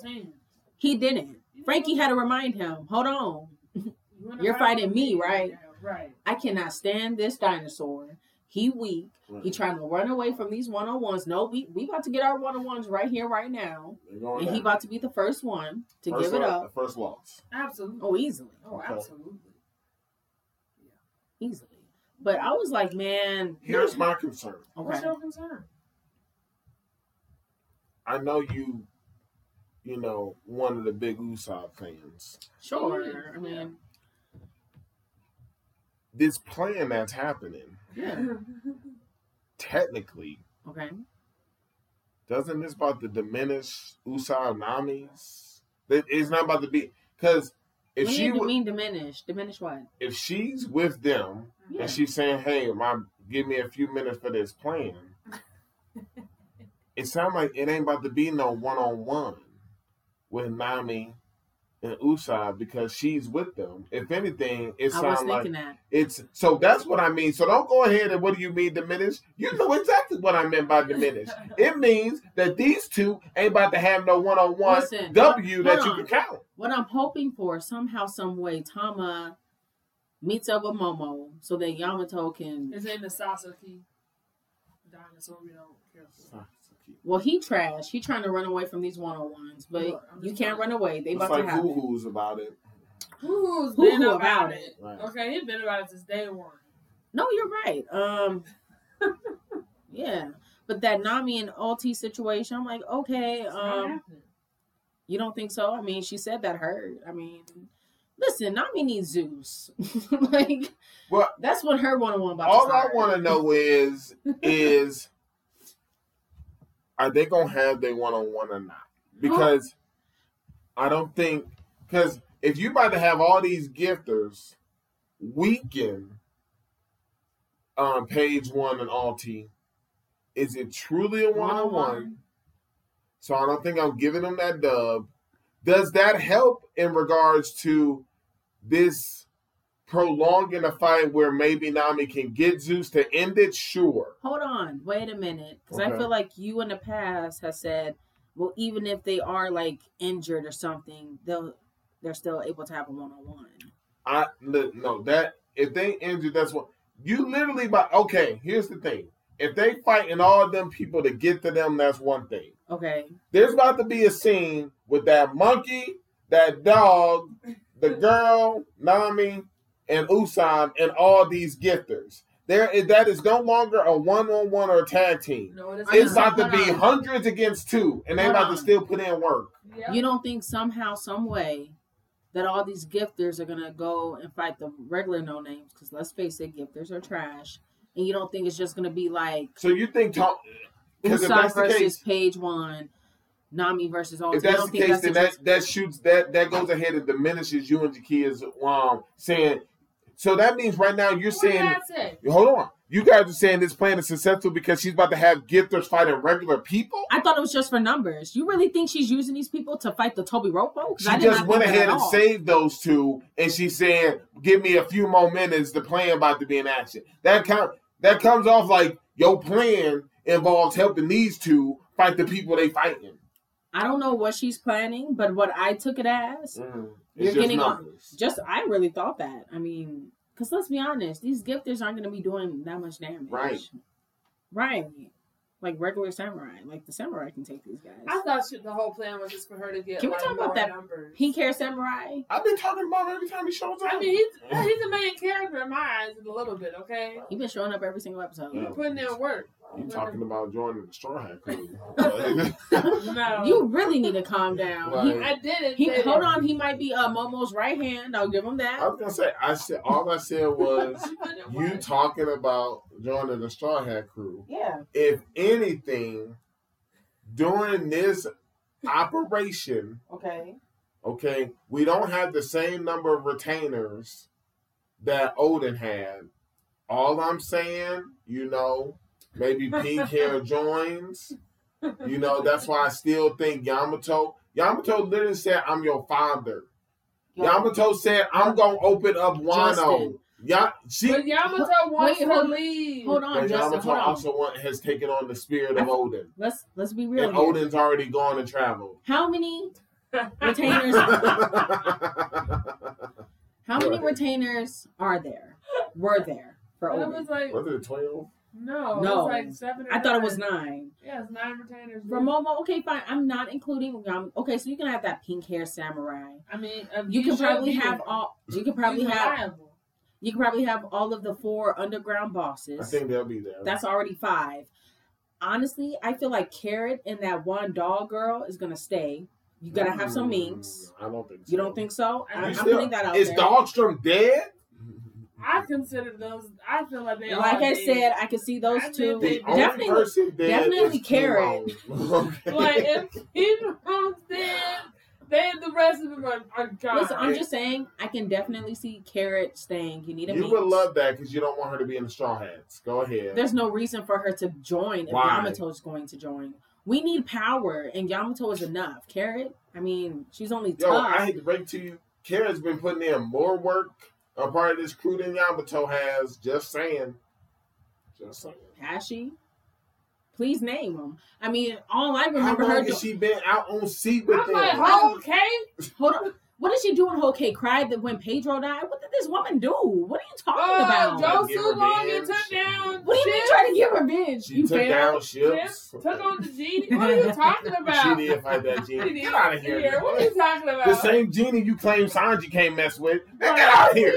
He didn't. You Franky had to remind him, hold on, you you're fighting with me, right? Yeah, right. I cannot stand this dinosaur. He weak. He trying to run away from these one on ones. No, we we about to get our one on ones right here, right now, They're going and he about to be the first one to First give it lo- up. First loss. Absolutely. Oh, easily, Oh, Okay. absolutely. Yeah. Easily. But I was like, man, Here's my concern. What's your concern? I know you, you know, one of the big Usopp fans. sure. Mm-hmm. I mean, This plan that's happening, yeah, technically, okay. doesn't this about to diminish Usopp Nami's? It- It's not about to be because if What do she you mean diminish? Diminish what? if she's with them Yeah. and she's saying, "Hey, my give me a few minutes for this plan," it sounds like it ain't about to be no one on one with Nami and Usopp because she's with them. If anything, it sounds like that. it's so. That's what I mean. So don't go ahead and what do you mean diminish? You know exactly what I meant by diminish. It means that these two ain't about to have no one on one Listen, W that hold you on. can count. What I'm hoping for somehow, some way, Tama meets up with Momo so that Yamato can. His name is Sasaki. Dinosaur we don't care for. Well, he trash. He trying to run away from these one on ones, but Look, you can't run away. They It's about like to happen. Hoo-Hoo's about it. Who's Hoo-hoo been about, about it? Right. Okay, he's been about it since day one. No, you're right. Um, yeah, but that Nami and Ulti situation, I'm like, okay, um, you don't think so? I mean, she said that hurt. I mean, listen, Nami needs Zeus. like, Well, that's what her one on one about. all to I want to know is is are they gonna have their one on one or not? Because I don't think because if you about to have all these gifters weaken on um, page one and Ulti, is it truly a one on one? So I don't think I'm giving them that dub. Does that help in regards to this prolonging a fight where maybe Nami can get Zeus to end it? Sure. Hold on, wait a minute, because I feel like you in the past have said, well, even if they are like injured or something, they'll they're still able to have a one on one. I no that if they injured, that's what you literally. But okay, here's the thing: if they fighting all them people to get to them, that's one thing. Okay, There's about to be a scene with that monkey, that dog, the girl, Nami, and Usopp, and all these gifters. There, is- that is no longer a one-on-one or a tag team. No, it is It's not. about to be on. hundreds against two, and they Hold about on. to still put in work. Yeah. you don't think somehow, some way, that all these gifters are gonna go and fight the regular no names? Because let's face it, gifters are trash, and you don't think it's just gonna be like So you think Tom? Because Usopp the versus case, Page One, Nami versus all. if that's the case, then that, that shoots that that goes ahead and diminishes you and Jakia's um saying. So that means right now you're What saying, say? hold on, you guys are saying this plan is successful because she's about to have gifters fighting regular people. I thought it was just for numbers. You really think she's using these people to fight the Tobi Roppo? 'Cause She I just went ahead and all. saved those two, and she's saying, "Give me a few more minutes. The plan about to be in action." That com- that comes off like your plan involves helping these two fight the people they fighting. I don't know what she's planning, but what I took it as, Mm. You're getting on- numbers. just I really thought that. I mean, because let's be honest, these gifters aren't going to be doing that much damage. Right. Right. Like regular samurai. Like the samurai can take these guys. I thought she, the whole plan was just for her to get Can we like, talk about that numbers. Pink hair samurai. I've been talking about it every time he shows up. I mean, he's, he's the main character in my eyes a little bit, okay? he's been showing up every single episode. Yeah. He's putting in work. You talking about joining the Straw Hat Crew? No. You really need to calm down. He, I didn't. he, say hold that. on, he might be uh, Momo's right hand. I'll give him that. I was gonna say, I said all I said was He putting in you work. talking about joining the Straw Hat Crew. Yeah. If anything, during this operation, Okay. okay, we don't have the same number of retainers that Oden had. All I'm saying, you know, maybe Pink Hair joins. You know, that's why I still think Yamato. Yamato literally said, "I'm your father." Yo, Yamato said, "I'm gonna open up Wano." Justin. Yeah, she. But Yamato wants Wait, to hold- leave. hold on, But Justin. Yamato Hold on. also want, has taken on the spirit of I- Oden, Let's let's be real. and here. Oden's already gone and traveled. How many retainers? How many retainers are there? Were there for And it Oden? was like Was it twelve? No, it No. was like seven. Or I thought it was nine. nine. Yeah, it's nine retainers. For Momo, okay, fine. I'm not including. Um, okay, so you can have that pink hair samurai. I mean, You can probably have there. all. You can probably have. reliable. You can probably have all of the four underground bosses. I think they'll be there. That's already five. Honestly, I feel like Carrot and that one dog girl is gonna stay. You gotta have some minks. Mm, I don't think. So. You don't think so? I I'm, mean, I'm still- putting that out Is there. Dogstorm dead? I consider those. I feel like they. like are I dead. said, I can see those I two. think they- Definitely, person dead definitely is Carrot. Kimo. Okay. like if Kimo's dead, then the rest of them are, are gone. Listen, I'm just saying, I can definitely see Carrot staying. You need a You minx. would love that because you don't want her to be in the Straw Hats. Go ahead. There's no reason for her to join if Why? Yamato's going to join. We need power, and Yamato is enough. Carrot, I mean, she's only Yo, tough. I hate to break it to you. Kara's been putting in more work a part of this crew than Yamato has. Just saying. Just saying. Has she? Please name them. I mean, all I How remember her long doing. has she been out on sea with I'm them? like, okay. Hold on. What did she do in Whole Cake? Cried that when Pedro died? What did this woman do? What are you talking Oh, about? Joe Give Sulong and revenge. took down. what do you mean ships, trying to get revenge? She you took failed? down ships. ships, Took on the genie. What are you talking about? She did fight that genie. did. Get out of here. Yeah, what are you talking about? The same genie you claim Sanji can't mess with. Man, Get out of here.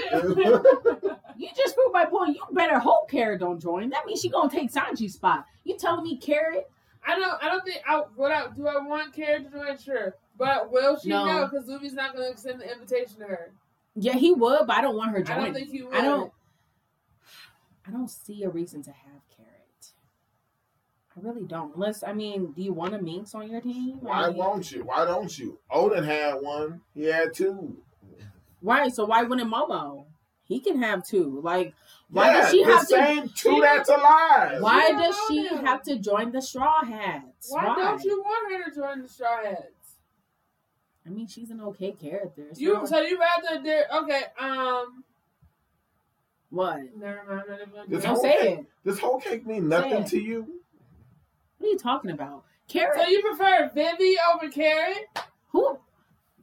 You just proved my point. You better hope Carrot don't join. That means she gonna take Sanji's spot. You telling me Carrot? I don't. I don't think. I what I do. I want Carrie to join. Sure, but will she No. know? Because Luffy's not going to extend the invitation to her. Yeah, he would, but I don't want her I joining. don't think he would. I don't. I don't see a reason to have Carrot. I really don't. Unless I mean, do you want a Minx on your team? I Why mean, won't you? Why don't you? Oden had one. He had two. Right. So why wouldn't Momo? He can have two. Like, why yeah, does she the have to? same two that's alive. Why does she Momo. have to join the Straw Hats? Why, don't you want her to join the Straw Hats? I mean, she's an okay character. So You so you rather there? Okay. Um. what? Never mind. I didn't want This do Don't whole that. say thing- it. This whole cake mean nothing to you? What are you talking about? Carrot? So you prefer Vivi over Carrie? Who?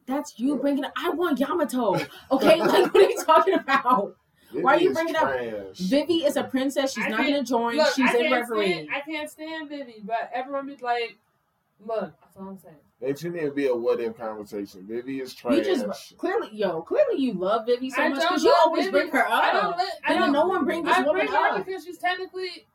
That's you bringing. Up, I want Yamato. Okay, like what are you talking about? Why are you is bringing up- trash. Vivi is a princess. She's I not going to join. Look, She's I in can't referee. Stand, I can't stand Vivi, but everyone be like, "Look, that's all I'm saying." It shouldn't even be a what if conversation. Vivi is trash. You just clearly, yo, clearly you love Vivi so I much because you always Vivi. bring her up. I don't. Let, I don't. no one bring this I woman bring her up. because she's technically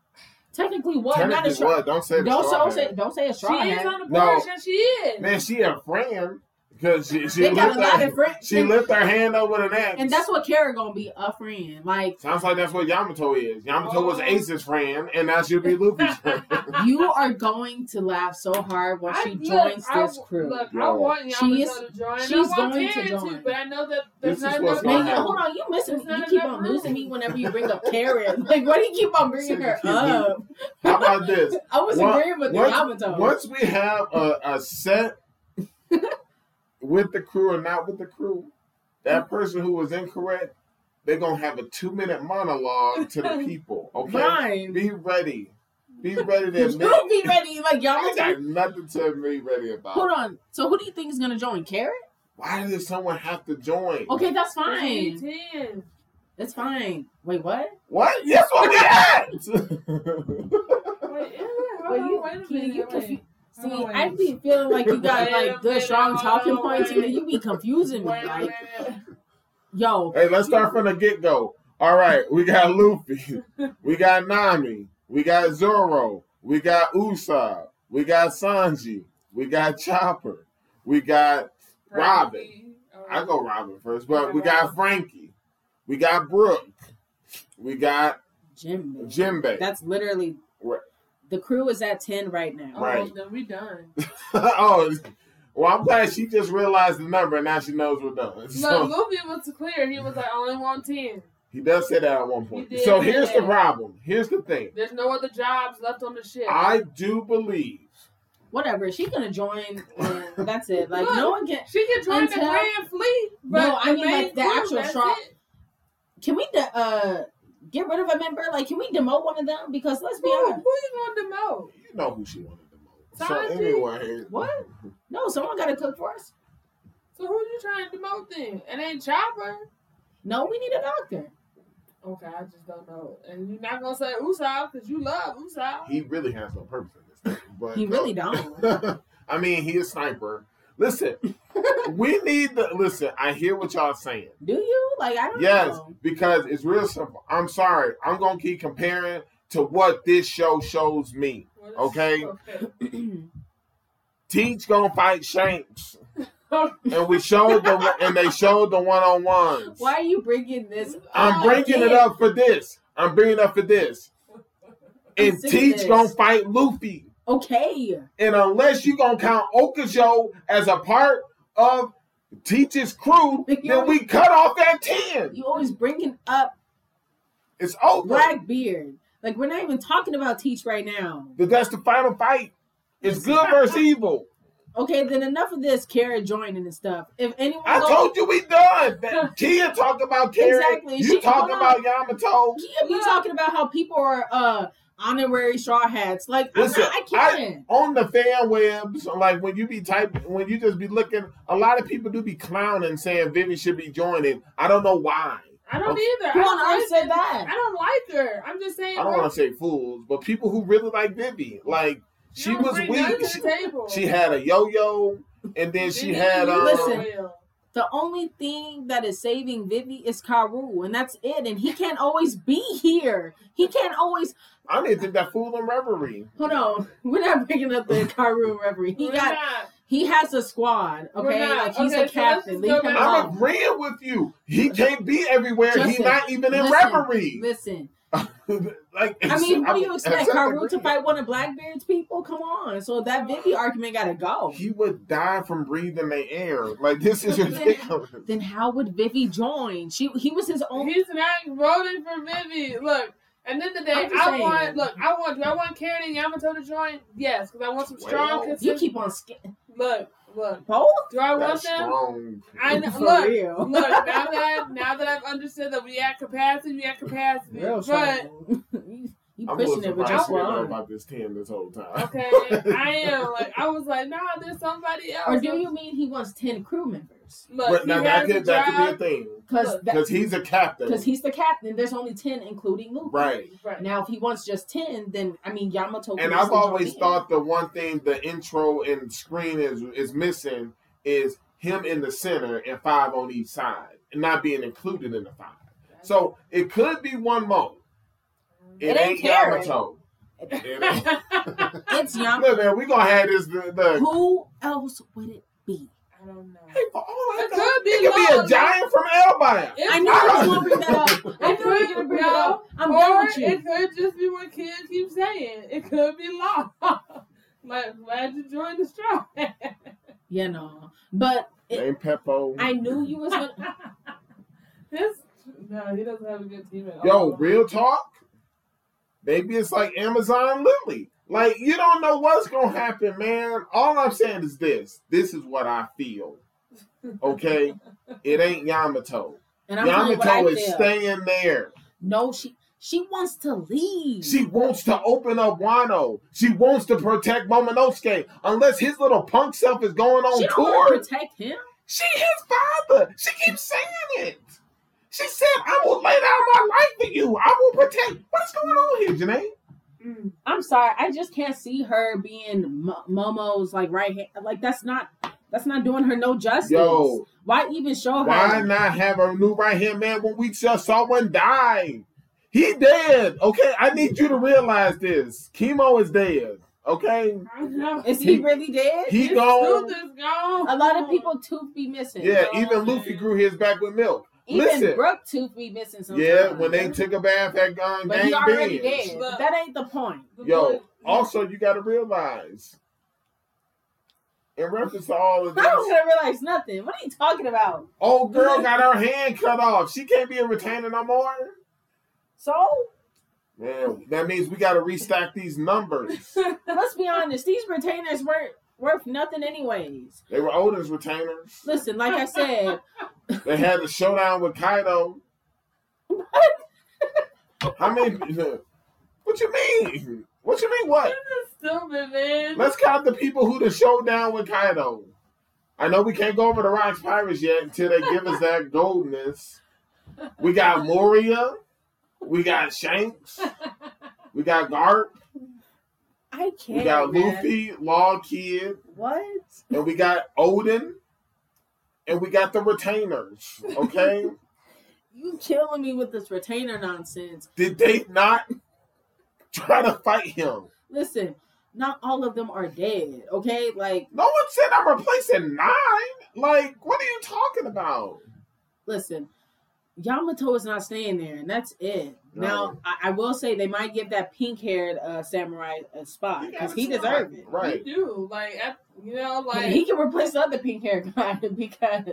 Technically, what? Not a what? Don't say the Don't straw so, say. Don't say a she straw is on the No. board. and she is. Man, she a friend because she she They lift her, of friends. she lift her hand up with an X. And that's what Kara gonna be a friend. Like sounds like that's what Yamato is. Yamato was Oh. Ace's friend, and now she'll be Luffy's friend. you are going to laugh so hard when I- she look, joins I- this crew. Look, I want Yamato She is- to join. she's I want going to Karen join. but I know that there's This not enough Man, gonna you- happen. hold on, you missing me. You keep on room. losing me whenever you bring up Karen. Like, why do you keep on bringing her up? How about this? I was Once- agreeing with once, Yamato. once we have a, a set with the crew or not with the crew, that mm. person who was incorrect, they're gonna have a two minute monologue to the people. Okay, Fine. be ready. Be ready to You admit. be ready, like I Yamato. got nothing to be ready about. Hold on. So who do you think is gonna join? Carrot? Why does someone have to join? Okay, that's fine. 18. It's fine. Wait, what? What? Yes, what we at? Wait, is it? Hold Wait, you, wait a minute. you wait. Confu- See, Hold on, I wait. be feeling like you got like good, strong talking points, and then you be confusing me. Like, yo, hey, let's start from the get go. All right, we got Luffy, we got Nami, we got Zoro, we got Usopp, we got Sanji, we got Chopper, we got Robin. I go Robin first, but we got Franky, we got Brook, we got Jim. Jimbei. That's literally Right. The crew is at ten right now. Oh, Right. then we done. oh, well, I'm glad she just realized the number and now she knows we're done. So Look, Luffy was clear. He was like, I only want 10. he does say that at one point. He did So say here's the problem. Here's the thing. There's no other jobs left on the ship. I do believe whatever. She's gonna join, and that's it. Like no one can. She can join Until- the Grand Fleet, but No, I the mean, main like, the crew, actual that's Can we uh get rid of a member? Like, can we demote one of them? Because let's be Who, who honest. you gonna demote? You know who she wanted the most. So anyway, What? No, someone got to cook for us. So who are you trying to demote then? It ain't Chopper. No, we need a doctor. Okay, I just don't know. And you're not gonna say Usopp because you love Usopp. he really has no purpose in this thing. But He really don't. I mean, he is sniper. Listen, we need the listen. I hear what y'all saying. Do you? Like, I don't Yes, know. because it's real simple. I'm sorry. I'm gonna keep comparing to what this show shows me. Okay. Okay. Teach gonna fight Shanks, and we showed the and they showed the one on ones. Why are you bringing this? I'm up bringing it up for this. I'm bringing it up for this. And I'm Teach gonna fight Luffy. Okay. And unless you gonna count Okajo as a part of Teach's crew, then we cut off that 10. You always bringing up It's over. Blackbeard. Like, we're not even talking about Teach right now. But that's the final fight. It's good versus evil. Okay, then enough of this Kara joining and stuff. If anyone I goes- told you we done. Kia talk about Karen. Exactly. You She- talk about Yamato. Kia be talking about how people are uh honorary straw hats. Like I'm Listen, not, I can't. on the fan webs, like when you be typing, when you just be looking, a lot of people do be clowning saying Vivi should be joining. I don't know why. I don't either. Who I don't earth like said that? I don't like her. I'm just saying. I don't want to say fools, but people who really like Vivi, like you she was weak. She, she had a yo-yo, and then she had um, Listen. The only thing that is saving Vivi is Karu, and that's it. And he can't always be here. He can't always. I didn't think that fool in reverie. Hold on, we're not bringing up the Karu referee. He We're got. not. He has a squad. Okay, like he's Okay, a so captain. Leave him. I'm alone. agreeing with you. He can't be everywhere. He's not even in listen, reverie. Listen, like, I mean, what do you expect? I'm to fight one of Blackbeard's people? Come on. So that Vivi argument got to go. He would die from breathing the air. Like this is ridiculous. Then how would Vivi join? She he was his own. He's not voting for Vivi. Look, and then the day, I'm just I saying. want. Look, I want. Do I want Carrot and Yamato to join? Yes, because I want some strong. Well, consistent. You keep on sk- Look, look. both. Do I want That's them? strong. I know. For Look, real. look. Now that I, now that I've understood that we at capacity, we at capacity. Real but strong. you you I'm a little pushing it with surprised your you didn't know about this ten this whole time. okay, I am like I was like, nah, there's somebody else. Or do you mean he wants ten crew members? Look, But now that could that could be a thing Because because he's a captain, because he's the captain. There's only ten, including Luffy. right? Right. Now, if he wants just ten, then I mean Yamato. And I've always thought the one thing the intro and screen is is missing is him in the center and five on each side, and not being included in the five. So it could be one more. It, It ain't ain't Carrot. Yamato. It ain't- it's Yamato. Look, man, we gonna have this. The, the Who else would it be? I don't know. hey, for all I It know, could be it could be a giant from Elbaf. It I knew could- you was gonna bring that up. I It knew you were could- gonna bring it no, up. I'm or done with you. it could just be what kids keep saying. It could be Law. like, glad you joined the strike. You know, but it, Name Peppo. I knew you was gonna. His, no, he doesn't have a good team at Yo, all. real talk. Maybe it's like Amazon Lily. Like you don't know what's gonna happen, man. All I'm saying is this. This is what I feel. Okay, it ain't Yamato. And I'm telling you what I Yamato is feel. staying there. No, she she wants to leave. She wants to open up Wano. She wants to protect Momonosuke. Unless his little punk self is going on she tour. to protect him. She his father. She keeps saying it. She said, "I will lay down my life for you. I will protect." What's going on here, Jenae? Mm. I'm sorry, I just can't see her being Mo- Momo's like right hand. Like that's not that's not doing her no justice. Yo, why even show her? why not have a new right hand man when we just saw one die? He dead. Okay, I need you to realize this. Chemo is dead. Okay, Is he really dead? he His gone. is gone. A lot of people tooth be missing. Yeah, Oh, even Luffy grew his back with milk. Even Listen. Brook tooth be missing sometimes. Yeah, when they took a bath at Gun but he already Binge. dead. Look. But that ain't the point. The Yo, boy- also you got to realize, in reference to all of this, I don't gonna realize nothing. What are you talking about? old girl got her hand cut off. She can't be a retainer no more. So Man, that means we got to restack these numbers. Let's be honest, these retainers weren't worth nothing anyways. They were Oden's retainers. Listen, like I said, They had the showdown with Kaido. How many? What you mean? What you mean? What? This is stupid, man. Let's count the people who the showdown with Kaido. I know we can't go over the Rocks Pirates yet until they give us that goldness. We got Moria. We got Shanks. We got Garp. I can't. We got man. Luffy, Law Kid, What? and we got Oden, and we got the retainers. Okay, You killing me with this retainer nonsense. did they not try to fight him? Listen, not all of them are dead. Okay, like No one said I'm replacing nine. Like, what are you talking about? listen, Yamato is not staying there, and that's it. No. Now, I, I will say they might give that pink-haired uh, samurai a spot because got he spot. deserved it. Right. You do. Like, you know, like. he can replace the other pink-haired guy because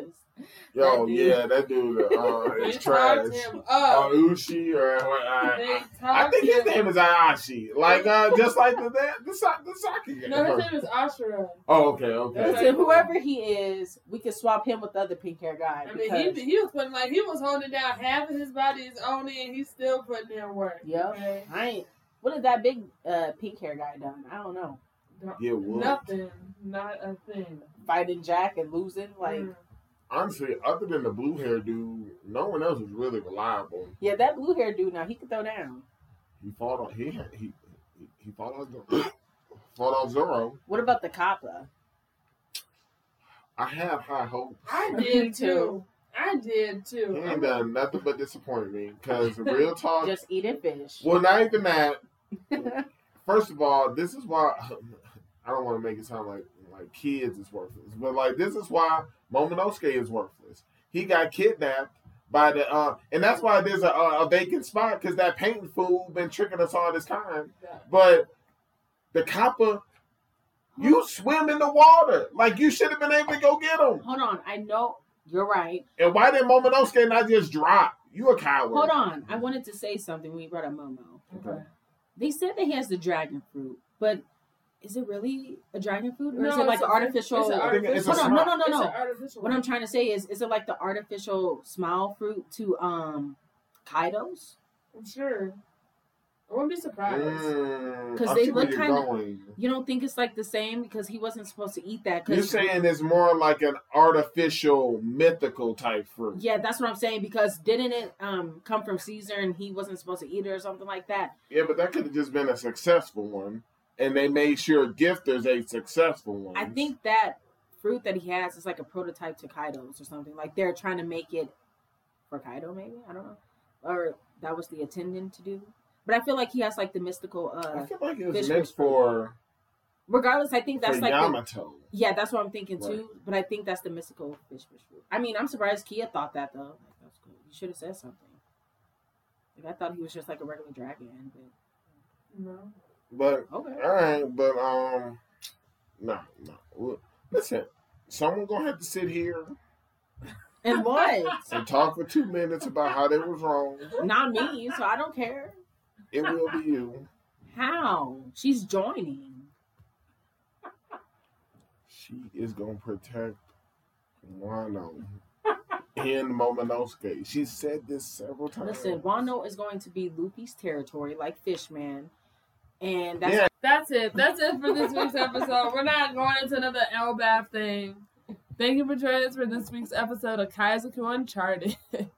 Yo, That dude. yeah, that dude uh, they is trash. talked him Uh, up. Uchi or uh, They I, I think his name is Ayashi. Like, uh, just like the the, the, Sa- the Saki. No, his name is Ashura. Oh, okay, okay. Listen, whoever he is, we can swap him with the other pink-haired guy. I mean, he, he was putting, like, he was holding down half of his body is on it, and he's still putting in work. Yep. Okay? I ain't. What has that big uh, pink hair guy done? I don't know. Yeah, well, Nothing. Not a thing. Fighting Jack and losing, like Mm. honestly, other than the blue hair dude, no one else was really reliable. yeah, that blue hair dude now he could throw down. He fought on he had- he he, he fought on Zoro. fought on Zoro. What about the Kappa? I have high hopes. I did too. I did He too. ain't done nothing but disappoint me. Cause real talk. Just eating fish. well, not even that. First of all, this is why I don't want to make it sound like like kids is worthless, but like this is why Momonosuke is worthless. He got kidnapped by the uh, and that's why there's a, a vacant spot because that painting fool been tricking us all this time. But the Kappa, you swim in the water like you should have been able to go get him. Hold on, I know you're right. And why did Momonosuke not just drop? You a coward. Hold on, I wanted to say something when you brought up Momo. Okay. They said that he has the dragon fruit, but is it really a dragon fruit or is it like an artificial? it's an I think it's a on, smile. no, no, no, no. What. I'm trying to say is, is it like the artificial smile fruit to um Kaido's? I'm sure. I wouldn't be surprised. because they look kinda- You don't think it's like the same because he wasn't supposed to eat that? You're saying it's more like an artificial, mythical type fruit. yeah, that's what I'm saying. Because didn't it um come from Caesar and he wasn't supposed to eat it or something like that? Yeah, but that could have just been a successful one, and they made sure gifters a successful one. I think that fruit that he has is like a prototype to Kaido's or something. Like they're trying to make it for Kaido, maybe I don't know, or that was the attendant to do. But I feel like he has like the mystical. I uh feel like it was fish meant for, Regardless, I think that's for like the, Yamato. yeah, that's what I'm thinking Right. too. But I think that's the mystical fish fish fruit. I mean, I'm surprised Kia thought that though. Like, that's cool. You should have said something. Like I thought he was just like a regular dragon. But No. But okay. all right, but um, no, no. Well, Listen, someone gonna have to sit here And what? and talk for two minutes about how they was wrong. Not me, so I don't care. It will be you. How? She's joining. She is gonna protect Wano and Momonosuke. She said this several times. Listen, Wano is going to be Luffy's territory, like Fishman, and that's Yeah. That's it. That's it for this week's episode. We're not going into another Elbaf thing. Thank you for joining us for this week's episode of Kaizoku Uncharted.